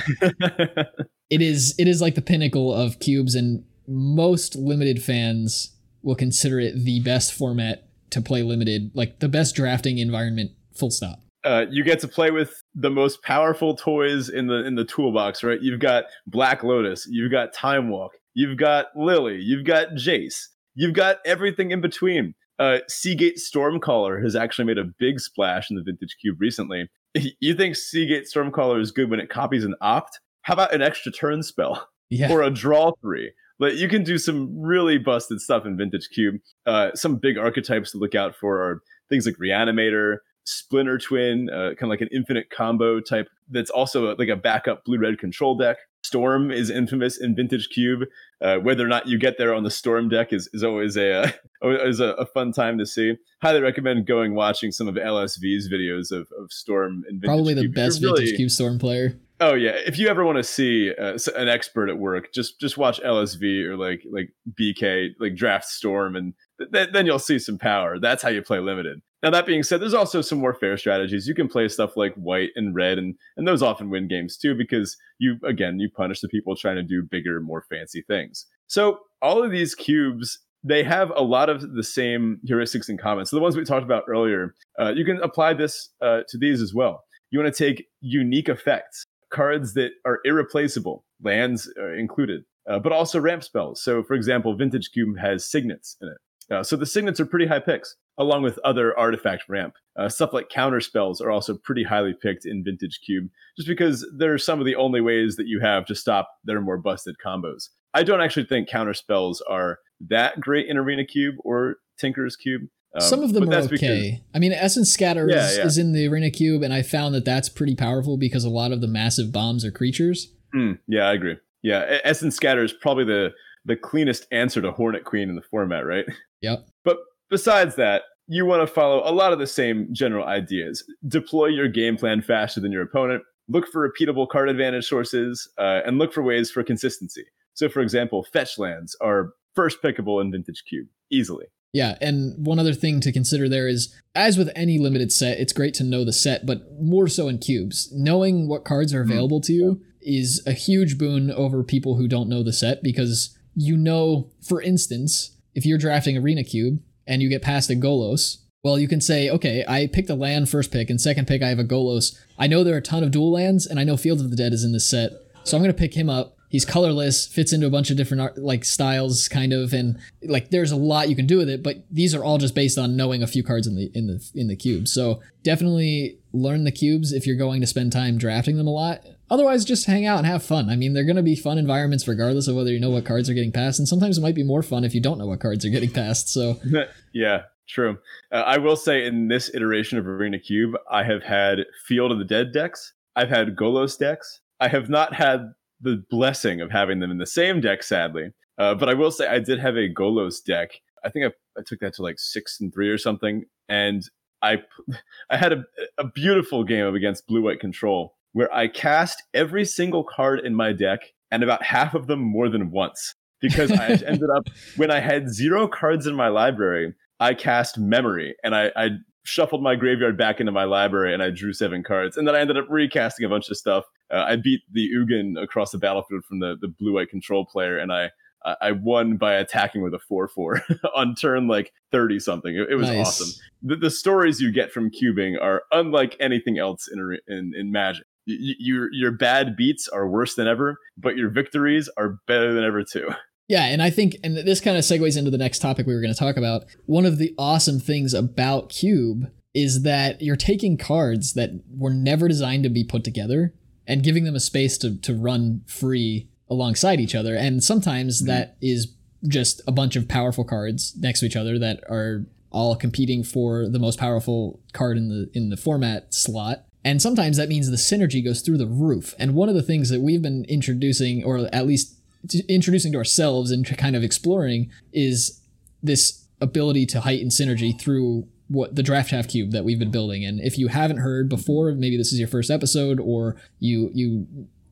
it is it is like the pinnacle of cubes, and most limited fans will consider it the best format to play limited, like the best drafting environment. Full stop. Uh, you get to play with the most powerful toys in the in the toolbox, right? You've got Black Lotus, you've got Time Walk, you've got Lily, you've got Jace, you've got everything in between uh, Sea Gate Stormcaller has actually made a big splash in the Vintage Cube recently. You think Sea Gate Stormcaller is good when it copies an opt? How about an extra turn spell yeah. or a draw three? But you can do some really busted stuff in Vintage Cube. Uh, some big archetypes to look out for are things like Reanimator, Splinter Twin, uh, kind of like an infinite combo type. That's also like a backup blue red control deck. Storm is infamous in Vintage Cube. Uh, whether or not you get there on the Storm deck is, is always a uh, is a, a, fun time to see. Highly recommend going watching some of LSV's videos of, of Storm and Probably the best really, Vintage Cube Storm player. Oh yeah, if you ever want to see uh, an expert at work, just just watch LSV or like like BK like Draft Storm, and th- then you'll see some power. That's how you play limited. Now that being said, there's also some more fair strategies. You can play stuff like white and red, and and those often win games too because you again you punish the people trying to do bigger, more fancy things. So all of these cubes they have a lot of the same heuristics in common. So the ones we talked about earlier, uh, you can apply this uh, to these as well. You want to take unique effects cards that are irreplaceable, lands uh, included, uh, but also ramp spells. So, for example, Vintage Cube has signets in it. Uh, so the signets are pretty high picks, along with other artifact ramp. Uh, stuff like counter spells are also pretty highly picked in Vintage Cube, just because they're some of the only ways that you have to stop their more busted combos. I don't actually think counter spells are that great in Arena Cube or Tinker's Cube. Um, Some of them are okay. Because, I mean, Essence Scatter yeah, is, yeah. is, in the Arena Cube, and I found that that's pretty powerful because a lot of the massive bombs are creatures. Mm, yeah, I agree. Yeah, Essence Scatter is probably the the cleanest answer to Hornet Queen in the format, right? Yep. But besides that, you want to follow a lot of the same general ideas. Deploy your game plan faster than your opponent. Look for repeatable card advantage sources, uh, and look for ways for consistency. So, for example, fetch lands are first pickable in Vintage Cube easily. Yeah, and one other thing to consider there is, as with any limited set, it's great to know the set, but more so in cubes. Knowing what cards are available to you is a huge boon over people who don't know the set because you know, for instance, if you're drafting Arena Cube and you get past a Golos, well, you can say, okay, I picked a land first pick, and second pick I have a Golos. I know there are a ton of dual lands, and I know Field of the Dead is in this set, so I'm going to pick him up. He's colorless fits into a bunch of different art, like styles kind of and like there's a lot you can do with it but these are all just based on knowing a few cards in the in the in the cube. So definitely learn the cubes if you're going to spend time drafting them a lot. Otherwise just hang out and have fun. I mean they're going to be fun environments regardless of whether you know what cards are getting passed and sometimes it might be more fun if you don't know what cards are getting passed so. Yeah true. Uh, i will say in this iteration of arena cube i have had field of the dead decks i've had golos decks. I have not had the blessing of having them in the same deck, sadly. Uh, but I will say I did have a Golos deck. I think I, I took that to like six and three or something, and I I had a, a beautiful game against blue white control where I cast every single card in my deck and about half of them more than once because I ended up when I had zero cards in my library. I cast memory and I, I shuffled my graveyard back into my library and I drew seven cards. And then I ended up recasting a bunch of stuff. Uh, I beat the Ugin across the battlefield from the, the blue white control player, and I I won by attacking with a 4 4 on turn like 30 something. It, it was nice. awesome. The, the, stories you get from cubing are unlike anything else in, in, in Magic. Y- your, your bad beats are worse than ever, but your victories are better than ever too. Yeah, and I think, and this kind of segues into the next topic we were going to talk about. One of the awesome things about Cube is that you're taking cards that were never designed to be put together and giving them a space to, to run free alongside each other. And sometimes mm-hmm. that is just a bunch of powerful cards next to each other that are all competing for the most powerful card in the in the format slot. And sometimes that means the synergy goes through the roof. And one of the things that we've been introducing, or at least introducing to ourselves and kind of exploring is this ability to heighten synergy through what the draft half cube that we've been building and if you haven't heard before maybe this is your first episode or you you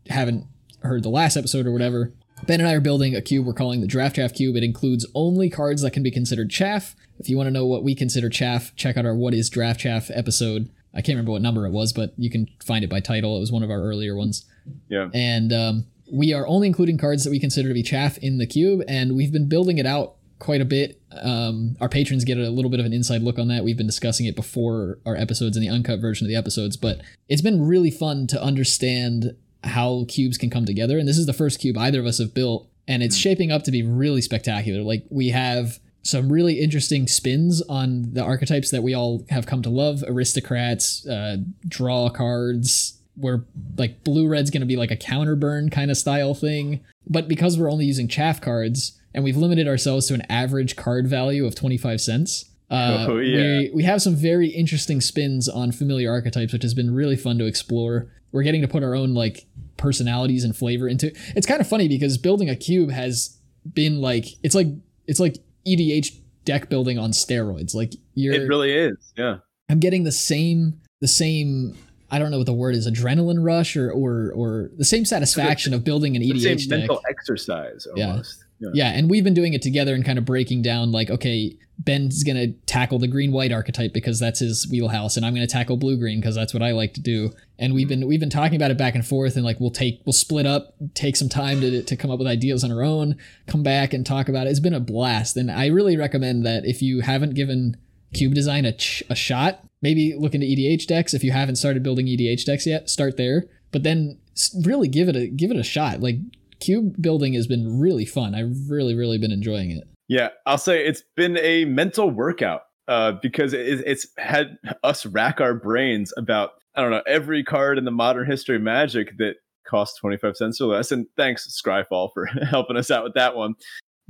haven't heard the last episode or whatever ben and i are building a cube we're calling the draft half cube. It includes only cards that can be considered chaff. If you want to know what we consider chaff check out our what is draft chaff episode. I can't remember what number it was but you can find it by title. It was one of our earlier ones. Yeah. And um, we are only including cards that we consider to be chaff in the cube, and we've been building it out quite a bit. Um, our patrons get a little bit of an inside look on that. We've been discussing it before our episodes in the uncut version of the episodes, but it's been really fun to understand how cubes can come together. And this is the first cube either of us have built, and it's hmm. shaping up to be really spectacular. Like we have some really interesting spins on the archetypes that we all have come to love aristocrats, uh, draw cards, where like blue red's going to be like a counter burn kind of style thing. But because we're only using chaff cards and we've limited ourselves to an average card value of 25 cents, uh, oh, yeah. we, we have some very interesting spins on familiar archetypes, which has been really fun to explore. We're getting to put our own like personalities and flavor into. It's kind of funny because building a cube has been like it's like it's like EDH deck building on steroids. Like you're It really is. Yeah. I'm getting the same the same I don't know what the word is adrenaline rush or or or the same satisfaction of building an The EDH same deck. mental exercise Yeah. almost. Yeah. Yeah, and we've been doing it together and kind of breaking down like, okay, Ben's gonna tackle the green white archetype because that's his wheelhouse, and I'm gonna tackle blue green because that's what I like to do. And we've mm-hmm. been we've been talking about it back and forth, and like we'll take we'll split up, take some time to to come up with ideas on our own, come back and talk about it. It's been a blast, and I really recommend that if you haven't given cube design a ch- a shot, maybe look into EDH decks. If you haven't started building EDH decks yet, start there. But then really give it a give it a shot. Like cube building has been really fun. I've really really been enjoying it. Yeah, I'll say it's been a mental workout uh, because it, it's had us rack our brains about I don't know every card in the modern history of Magic that costs twenty five cents or less. And thanks Scryfall for helping us out with that one.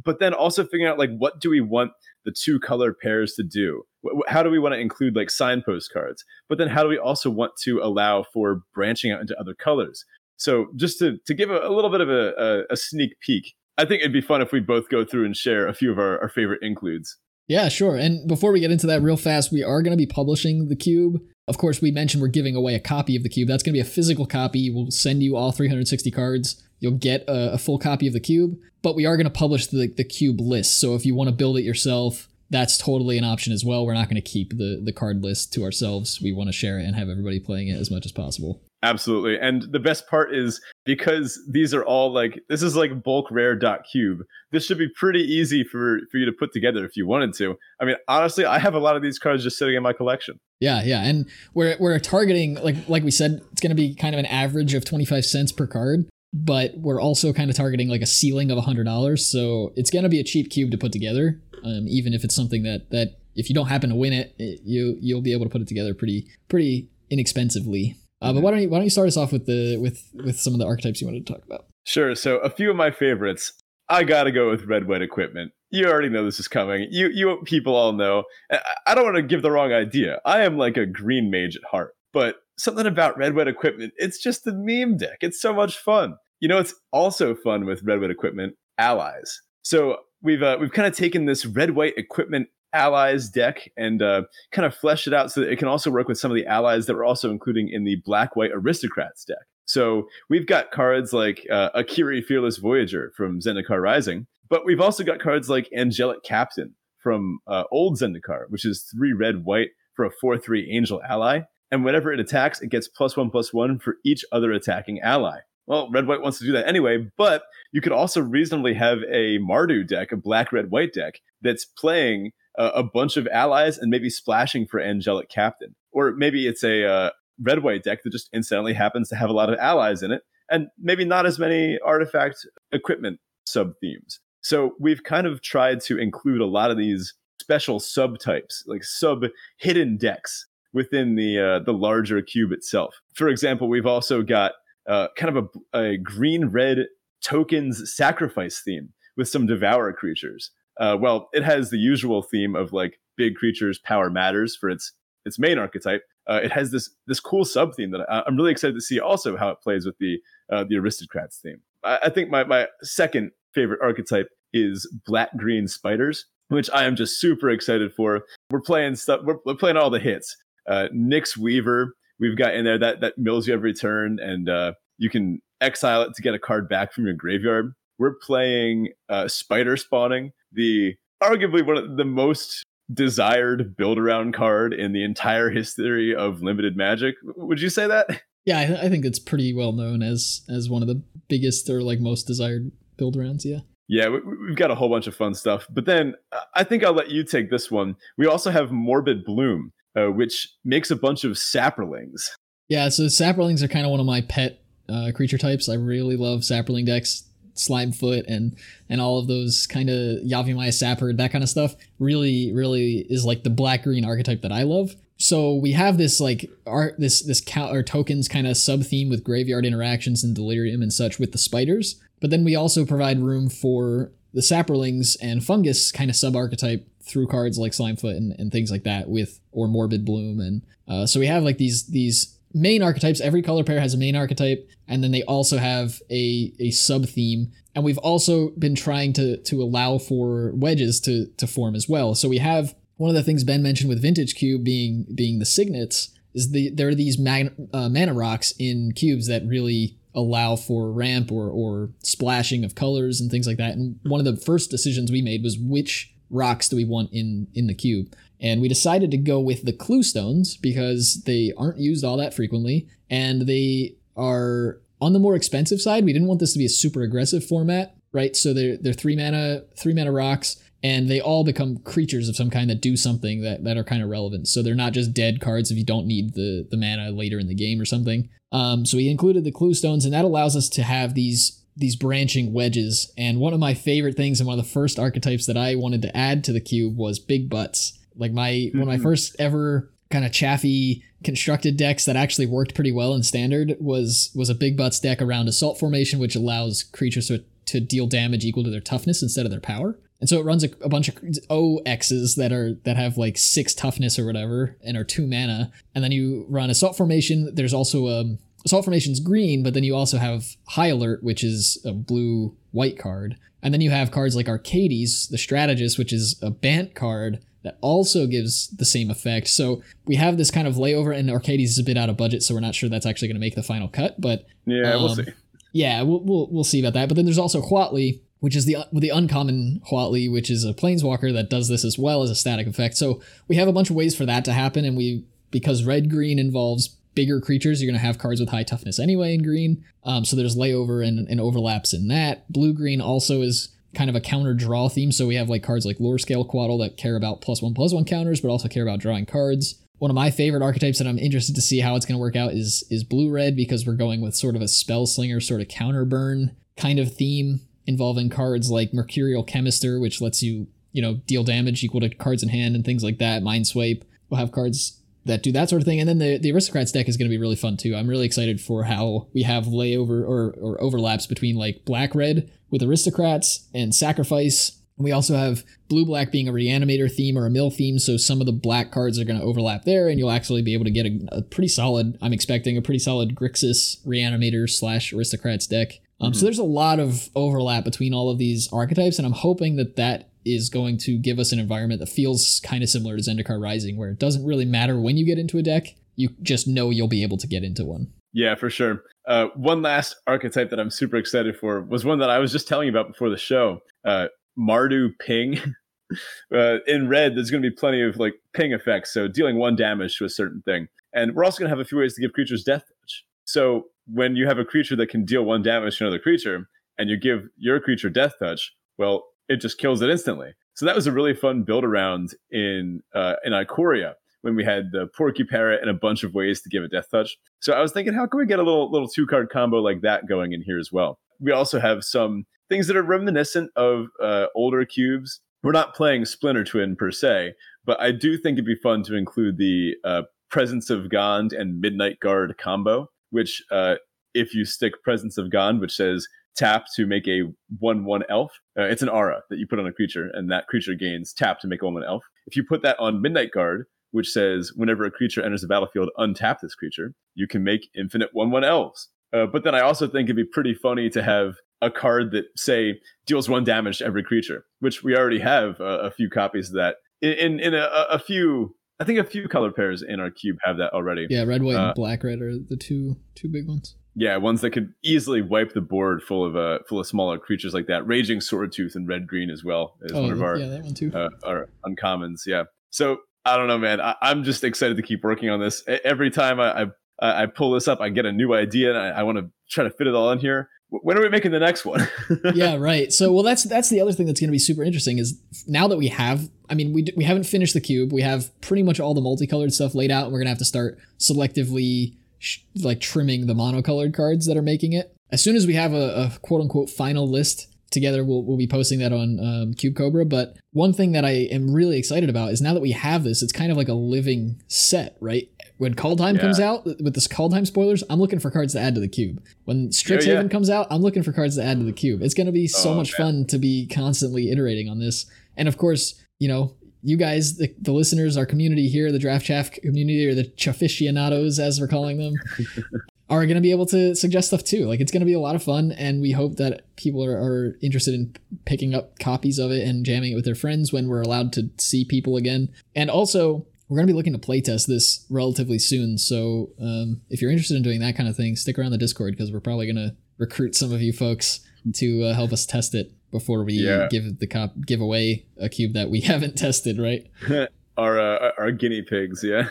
But then also figuring out like what do we want the two color pairs to do? How do we want to include like signpost cards? But then how do we also want to allow for branching out into other colors? So just to to give a, a little bit of a, a, a sneak peek, I think it'd be fun if we both go through and share a few of our, our favorite includes. Yeah, sure. And before we get into that real fast, we are going to be publishing the cube. Of course, we mentioned we're giving away a copy of the cube. That's going to be a physical copy. We'll send you all 360 cards. You'll get a, a full copy of the cube, but we are going to publish the, the cube list. So if you want to build it yourself, that's totally an option as well. We're not going to keep the, the card list to ourselves. We want to share it and have everybody playing it as much as possible. Absolutely. And the best part is because these are all like this is like bulk rare dot cube. This should be pretty easy for for you to put together if you wanted to. I mean, honestly, I have a lot of these cards just sitting in my collection. Yeah, yeah, and we're we're targeting like like we said, it's going to be kind of an average of twenty five cents per card, but we're also kind of targeting like a ceiling of hundred dollars. So it's going to be a cheap cube to put together, um, even if it's something that that if you don't happen to win it, it you you'll be able to put it together pretty pretty inexpensively. Uh, but why don't you why don't you start us off with the with with some of the archetypes you wanted to talk about? Sure. So a few of my favorites. I gotta go with red white equipment. You already know this is coming. You you people all know. I, I don't want to give the wrong idea. I am like a green mage at heart, but something about red white equipment. It's just the meme deck. It's so much fun. You know, it's also fun with red white equipment allies. So we've uh, we've kind of taken this red white equipment allies deck and uh, kind of flesh it out so that it can also work with some of the allies that we're also including in the black white aristocrats deck. So we've got cards like uh, Akiri Fearless Voyager from Zendikar Rising, but we've also got cards like Angelic Captain from uh, Old Zendikar, which is three red white for a 4 3 angel ally. And whenever it attacks, it gets plus one plus one for each other attacking ally. Well, red white wants to do that anyway, but you could also reasonably have a Mardu deck, a black red white deck, that's playing a bunch of allies and maybe splashing for Angelic Captain. Or maybe it's a uh, red white deck that just incidentally happens to have a lot of allies in it and maybe not as many artifact equipment sub themes. So we've kind of tried to include a lot of these special subtypes, like sub hidden decks within the uh, the larger cube itself. For example, we've also got uh, kind of a, a green red tokens sacrifice theme with some devour creatures. Uh, well, it has the usual theme of like big creatures, power matters for its its main archetype. Uh, it has this this cool sub theme that I, I'm really excited to see also how it plays with the uh, the aristocrats theme. I, I think my my second favorite archetype is black green spiders, which I am just super excited for. We're playing stuff. We're, we're playing all the hits. Uh, Nyx Weaver, we've got in there that that mills you every turn, and uh, you can exile it to get a card back from your graveyard. We're playing uh, Spider Spawning, the arguably one of the most desired build around card in the entire history of limited magic. Would you say that? Yeah, I, I think it's pretty well known as as one of the biggest or like most desired build rounds. Yeah. Yeah, we, we've got a whole bunch of fun stuff. But then uh, I think I'll let you take this one. We also have Morbid Bloom, uh, which makes a bunch of saprolings. Yeah, so saprolings are kind of one of my pet uh, creature types. I really love saproling decks, Slimefoot, and and all of those kind of Yavimaya Sapper, that kind of stuff. Really, really is like the black green archetype that I love. So we have this like art, this this cow or tokens kind of sub theme with graveyard interactions and delirium and such with the spiders. But then we also provide room for the saprolings and fungus kind of sub archetype through cards like Slimefoot and, and things like that with or Morbid Bloom and uh, so we have like these these main archetypes. Every color pair has a main archetype, and then they also have a a sub theme. And we've also been trying to to allow for wedges to to form as well. So we have one of the things Ben mentioned with Vintage Cube being being the signets is the there are these mag, uh, mana rocks in cubes that really allow for ramp or or splashing of colors and things like that. And one of the first decisions we made was which rocks do we want in in the cube. And we decided to go with the clue stones because they aren't used all that frequently and they are on the more expensive side. We didn't want this to be a super aggressive format, right? So they're they're three mana three mana rocks and they all become creatures of some kind that do something that, that are kind of relevant. So they're not just dead cards if you don't need the, the mana later in the game or something. Um, so we included the clue stones, and that allows us to have these these branching wedges. And one of my favorite things and one of the first archetypes that I wanted to add to the cube was big butts. Like my mm-hmm. one of my first ever kind of chaffy constructed decks that actually worked pretty well in standard was was a big butts deck around assault formation, which allows creatures to, to deal damage equal to their toughness instead of their power. And so it runs a, a, bunch of OXs that are that have like six toughness or whatever and are two mana. And then you run assault formation. There's also a um, assault formation's green, but then you also have high alert, which is a blue white card. And then you have cards like Arcades, the strategist, which is a Bant card that also gives the same effect. So we have this kind of layover, and Arcades is a bit out of budget, so we're not sure that's actually going to make the final cut. But yeah, um, we'll see. Yeah, we'll, we'll we'll see about that. But then there's also Huatli, which is the the uncommon Huatli, which is a planeswalker that does this as well as a static effect. So we have a bunch of ways for that to happen, and we because red green involves bigger creatures, you're going to have cards with high toughness anyway in green. Um, so there's layover and, and overlaps in that. Blue green also is kind of a counter draw theme. So we have like cards like Lorescale Coatl that care about plus one plus one counters, but also care about drawing cards. One of my favorite archetypes that I'm interested to see how it's going to work out is is blue red because we're going with sort of a spell slinger sort of counter burn kind of theme involving cards like Mercurial Chemister, which lets you, you know, deal damage equal to cards in hand and things like that. Mind Swipe will have cards that do that sort of thing. And then the, the aristocrats deck is going to be really fun too. I'm really excited for how we have layover or, or overlaps between like black red with aristocrats and sacrifice. We also have blue black being a reanimator theme or a mill theme, so some of the black cards are going to overlap there, and you'll actually be able to get a, a pretty solid. I'm expecting a pretty solid Grixis reanimator slash aristocrats deck um, mm-hmm. So there's a lot of overlap between all of these archetypes, and I'm hoping that that is going to give us an environment that feels kind of similar to Zendikar Rising, where it doesn't really matter when you get into a deck, you just know you'll be able to get into one. Yeah, for sure. Uh, one last archetype that I'm super excited for was one that I was just telling you about before the show. Uh, Mardu Ping. uh, in red, there's going to be plenty of like ping effects, so dealing one damage to a certain thing. And we're also going to have a few ways to give creatures death touch. So when you have a creature that can deal one damage to another creature and you give your creature death touch, well, it just kills it instantly. So that was a really fun build around in uh, in Ikoria when we had the Porcuparrot and a bunch of ways to give a death touch. So I was thinking, how can we get a little little two card combo like that going in here as well? We also have some things that are reminiscent of uh, older cubes. We're not playing Splinter Twin per se, but I do think it'd be fun to include the uh, Presence of Gond and Midnight Guard combo which uh, if you stick Presence of Gond, which says tap to make a 1 1 elf, uh, it's an aura that you put on a creature, and that creature gains tap to make a 1 1 elf. If you put that on Midnight Guard, which says whenever a creature enters the battlefield, untap this creature, you can make infinite 1 1 elves. Uh, but then I also think it'd be pretty funny to have a card that, say, deals one damage to every creature, which we already have a few copies of that in, in, in a, a few I think a few color pairs in our cube have that already. Yeah, red, white, uh, and black red are the two two big ones. Yeah, ones that could easily wipe the board full of uh full of smaller creatures like that. Raging Swordtooth and red green as well is oh, one of our yeah that one too. Uh, our uncommons. Yeah. So I don't know, man. I, am just excited to keep working on this. Every time I, I I pull this up, I get a new idea, and I, I want to try to fit it all in here when are we making the next one? yeah, right. So, well, that's that's the other thing that's going to be super interesting is now that we have. I mean, we we haven't finished the cube. We have pretty much all the multicolored stuff laid out, and we're gonna have to start selectively sh- like trimming the monocolored cards that are making it. As soon as we have a, a quote unquote final list together, we'll we'll be posting that on um, Cube Cobra. But one thing that I am really excited about is now that we have this, it's kind of like a living set, right? when Kaldheim yeah. comes out with this Kaldheim spoilers, I'm looking for cards to add to the cube. When Strixhaven yeah, yeah. comes out, I'm looking for cards to add to the cube. It's going to be so oh, much man. fun to be constantly iterating on this. And of course, you know, you guys, the, the listeners, our community here, the Draft Chaff community, or the Chaficionados, as we're calling them, are going to be able to suggest stuff too. Like it's going to be a lot of fun, and we hope that people are, are interested in picking up copies of it and jamming it with their friends when we're allowed to see people again. And also, we're going to be looking to playtest this relatively soon. So um, if you're interested in doing that kind of thing, stick around the Discord because we're probably going to recruit some of you folks to uh, help us test it before we Yeah. give the cop give away a cube that we haven't tested. Right? our uh, our guinea pigs yeah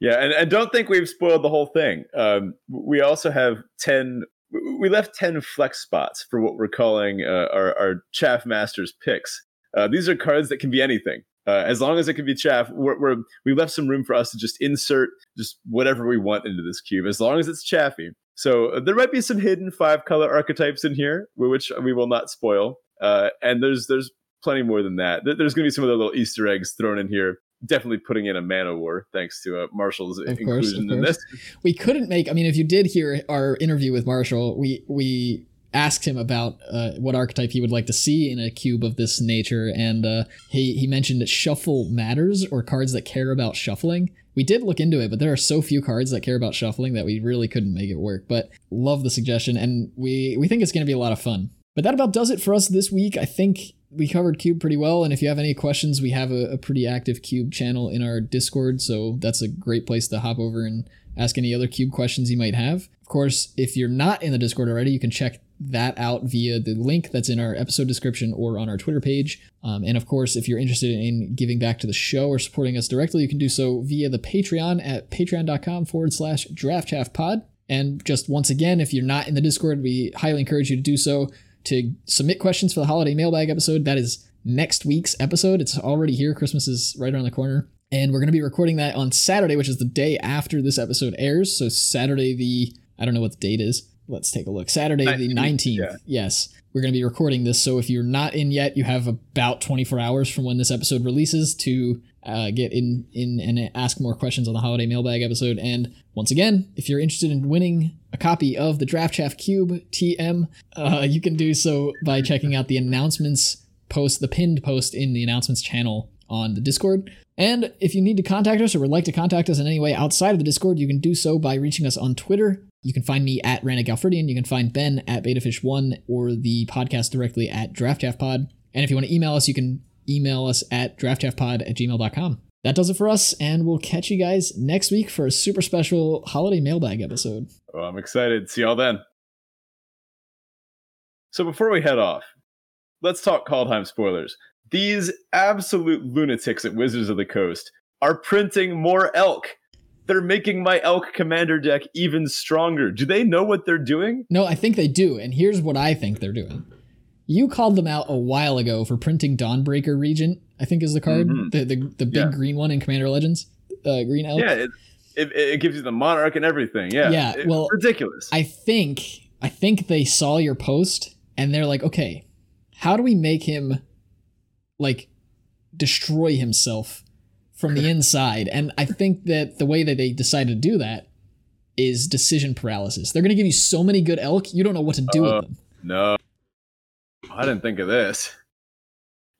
yeah and, and don't think we've spoiled the whole thing um, we also have 10 we left 10 flex spots for what we're calling uh, our, our chaff masters picks uh, these are cards that can be anything uh, as long as it can be chaff we're, we're, we left some room for us to just insert just whatever we want into this cube as long as it's chaffy so uh, there might be some hidden five color archetypes in here which we will not spoil uh, and there's there's plenty more than that. There's going to be some other little Easter eggs thrown in here. Definitely putting in a mana war thanks to uh, Marshall's course, inclusion of in course. this. we couldn't make i mean if you did hear our interview with marshall we we asked him about uh, what archetype he would like to see in a cube of this nature and uh, he he mentioned that shuffle matters or cards that care about shuffling we did look into it but there are so few cards that care about shuffling that we really couldn't make it work but love the suggestion and we we think it's going to be a lot of fun. But that about does it for us this week. I think we covered cube pretty well and if you have any questions we have a, a pretty active cube channel in our discord so that's a great place to hop over and ask any other cube questions you might have. Of course if you're not in the discord already you can check that out via the link that's in our episode description or on our twitter page um, and of course if you're interested in giving back to the show or supporting us directly you can do so via the patreon at patreon.com forward slash draft pod and just once again if you're not in the discord we highly encourage you to do so to submit questions for the holiday mailbag episode. That is next week's episode. It's already here. Christmas is right around the corner. And we're going to be recording that on Saturday, which is the day after this episode airs. So, Saturday, the, I don't know what the date is. Let's take a look. Saturday, the 19th, 19th. yeah. Yes. We're going to be recording this. So, if you're not in yet, you have about 24 hours from when this episode releases to uh, get in, in and ask more questions on the holiday mailbag episode. And once again, if you're interested in winning a copy of the Draft Chaff Cube TM, uh, you can do so by checking out the announcements post, the pinned post in the announcements channel on the Discord. And if you need to contact us or would like to contact us in any way outside of the Discord, you can do so by reaching us on Twitter. You can find me at Rannick Alfredian. You can find Ben at BetaFish1 or the podcast directly at DraftChaffPod. And if you want to email us, you can email us at draftchaffpod at gmail.com. That does it for us, and we'll catch you guys next week for a super special holiday mailbag episode. I'm excited. See y'all then. So before we head off, let's talk Kaldheim spoilers. These absolute lunatics at Wizards of the Coast are printing more elk. They're making my elk commander deck even stronger. Do they know what they're doing? No, I think they do, and here's what I think they're doing. You called them out a while ago for printing Dawnbreaker Regent, I think is the card, Mhm. the, the the big Yeah. green one in Commander Legends, uh, green elk. Yeah, it, it, it gives you the monarch and everything. Yeah, Yeah, It- well, ridiculous. I think I think they saw your post and they're like, okay, how do we make him like destroy himself from the inside? And I think that the way that they decided to do that is decision paralysis. They're going to give you so many good elk, you don't know what to do Uh, with them. No, I didn't think of this.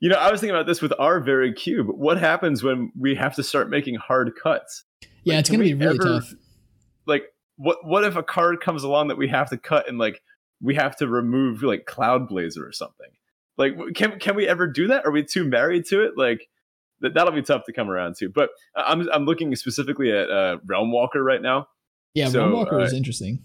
You know, I was thinking about this with our very cube. What happens when we have to start making hard cuts? Yeah, it's going to be really ever- tough. Like, what what if a card comes along that we have to cut and like we have to remove like Cloud Blazer or something? Like, can can we ever do that? Are we too married to it? Like, that that'll be tough to come around to. But I- I'm I'm looking specifically at uh, Realm Walker right now. Yeah, so, Realm Walker uh, is interesting.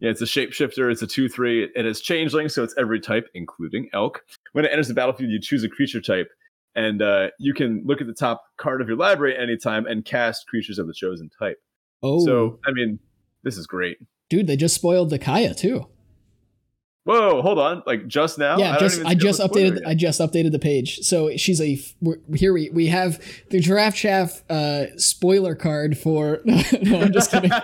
Yeah, it's a shapeshifter. It's a 2 3. It is changeling, so it's every type, including elk. When it enters the battlefield, you choose a creature type, and uh, you can look at the top card of your library anytime and cast creatures of the chosen type. Oh, So, I mean, this is great. dude, they just spoiled the Kaya too. Whoa, hold on. Like just now? yeah, don't just I just updated. I just updated the page. So she's a we're, here we we have the Giraffe Chaff uh spoiler card for no I'm just kidding.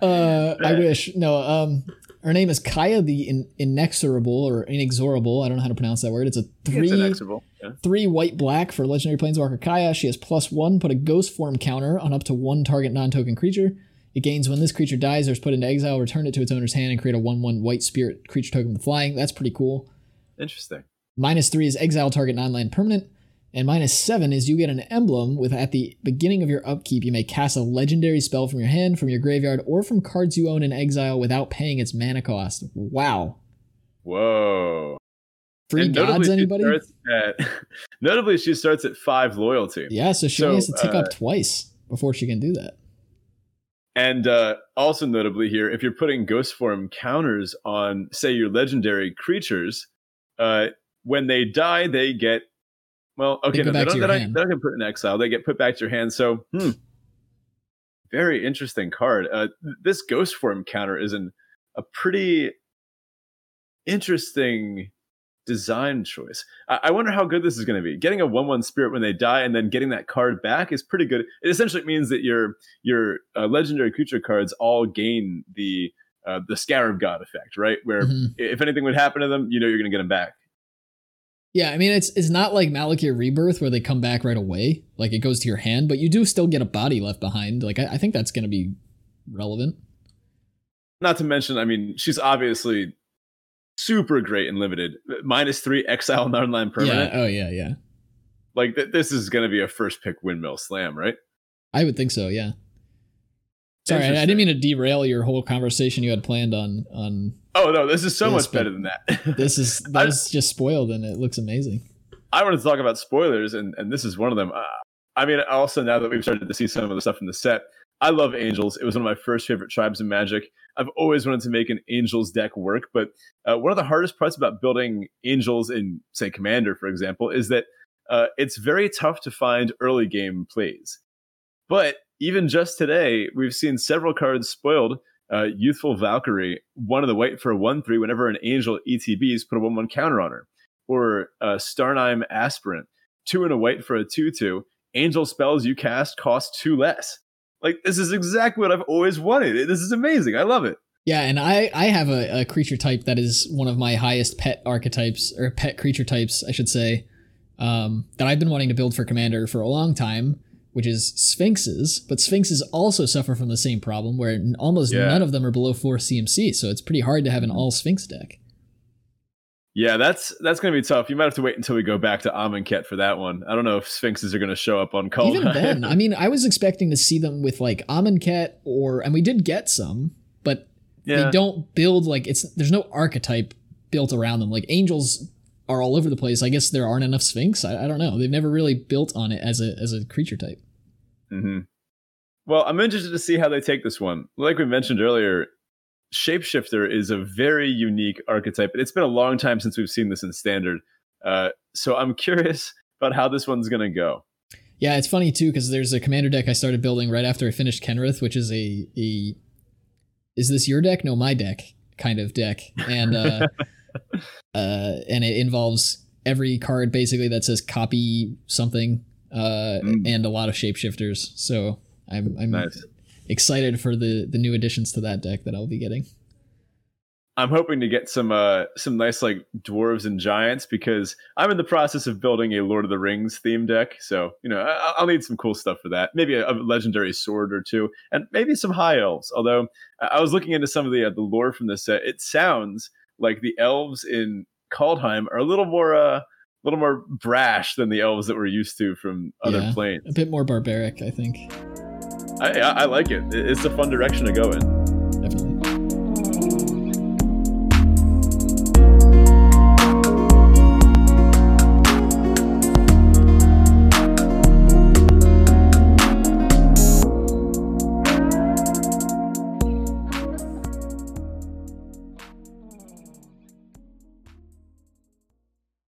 Uh I wish. No, um her name is Kaya the in, inexorable or inexorable. I don't know how to pronounce that word. It's a it's three inexorable. Yeah. three white black for legendary planeswalker Kaya. She has plus one. Put a ghost form counter on up to one target non-token creature. It gains when this creature dies or is put into exile. Return it to its owner's hand and create a one-one white spirit creature token with flying. That's pretty cool. Interesting. Minus three is exile target non-land permanent. And minus seven is you get an emblem with at the beginning of your upkeep, you may cast a legendary spell from your hand, from your graveyard, or from cards you own in exile without paying its mana cost. Wow. Whoa. Free And gods, anybody? starts At, notably, she starts at five loyalty. Yeah, so she So, only has to tick uh, up twice before she can do that. And uh, also notably here, if you're putting ghost form counters on, say, your legendary creatures, uh, when they die, they get well. Okay, go no, they don't, they don't, they don't get put in exile. They get put back to your hand. So, hmm, very interesting card. Uh, th- this ghost form counter is an, a pretty interesting design choice. I, I wonder how good this is going to be. Getting a one-one spirit when they die, and then getting that card back is pretty good. It essentially means that your your uh, legendary creature cards all gain the uh, the Scarab God effect, right? Where Mhm. if anything would happen to them, you know you're going to get them back. Yeah, I mean it's it's not like Malakir Rebirth where they come back right away, like it goes to your hand, but you do still get a body left behind. Like I, I think that's going to be relevant. Not to mention, I mean, she's obviously super great and limited. Minus three exile non-land permanent. Yeah. Oh yeah, yeah. Like th- this is going to be a first pick windmill slam, right? I would think so. Yeah. Sorry, I, I didn't mean to derail your whole conversation you had planned on on Oh no, this is so Yes, much better than that. this. Is that was just spoiled and it looks amazing. I wanted to talk about spoilers, and, and this is one of them. Uh, I mean, also now that we've started to see some of the stuff in the set, I love Angels. It was one of my first favorite tribes in Magic. I've always wanted to make an Angels deck work, but uh, one of the hardest parts about building Angels in, say, Commander, for example, is that uh, it's very tough to find early game plays. But even just today, we've seen several cards spoiled. Uh, Youthful Valkyrie, one of the white for a 1 3 whenever an Angel ETBs, put a 1 1 counter on her. Or uh, Starnheim Aspirant, two and a white for a 2 2. Angel spells you cast cost two less. Like, this is exactly what I've always wanted. This is amazing. I love it. Yeah, and I I have a, a creature type that is one of my highest pet archetypes or pet creature types, I should say, um, that I've been wanting to build for commander for a long time, which is sphinxes. But sphinxes also suffer from the same problem where almost Yeah. none of them are below four CMC, so it's pretty hard to have an all sphinx deck. Yeah, that's that's going to be tough. You might have to wait until we go back to Amonkhet for that one. I don't know if Sphinxes are going to show up on call. Even then, I mean, I was expecting to see them with like Amonkhet or, and we did get some, but yeah. they don't build like it's there's no archetype built around them like angels are all over the place i guess there aren't enough sphinx i, I don't know they've never really built on it as a as a creature type hmm Well, I'm interested to see how they take this one. Like we mentioned earlier, Shapeshifter is a very unique archetype, and it's been a long time since we've seen this in Standard. Uh, so I'm curious about how this one's going to go. yeah it's funny too because there's a commander deck i started building right after i finished kenrith which is a a is this your deck no my deck kind of deck and uh uh and it involves every card basically that says copy something uh Mm. and a lot of shapeshifters so i'm i'm Nice. Excited for the the new additions to that deck that I'll be getting. I'm hoping to get some uh, some nice like dwarves and giants because I'm in the process of building a Lord of the Rings theme deck. So you know I- I'll need some cool stuff for that. Maybe a, a legendary sword or two, and maybe some high elves. Although I I was looking into some of the uh, the lore from this set, it sounds like the elves in Kaldheim are a little more uh, a little more brash than the elves that we're used to from other Yeah. planes. A bit more barbaric, I think. I, I, like. It- It's a fun direction to go in.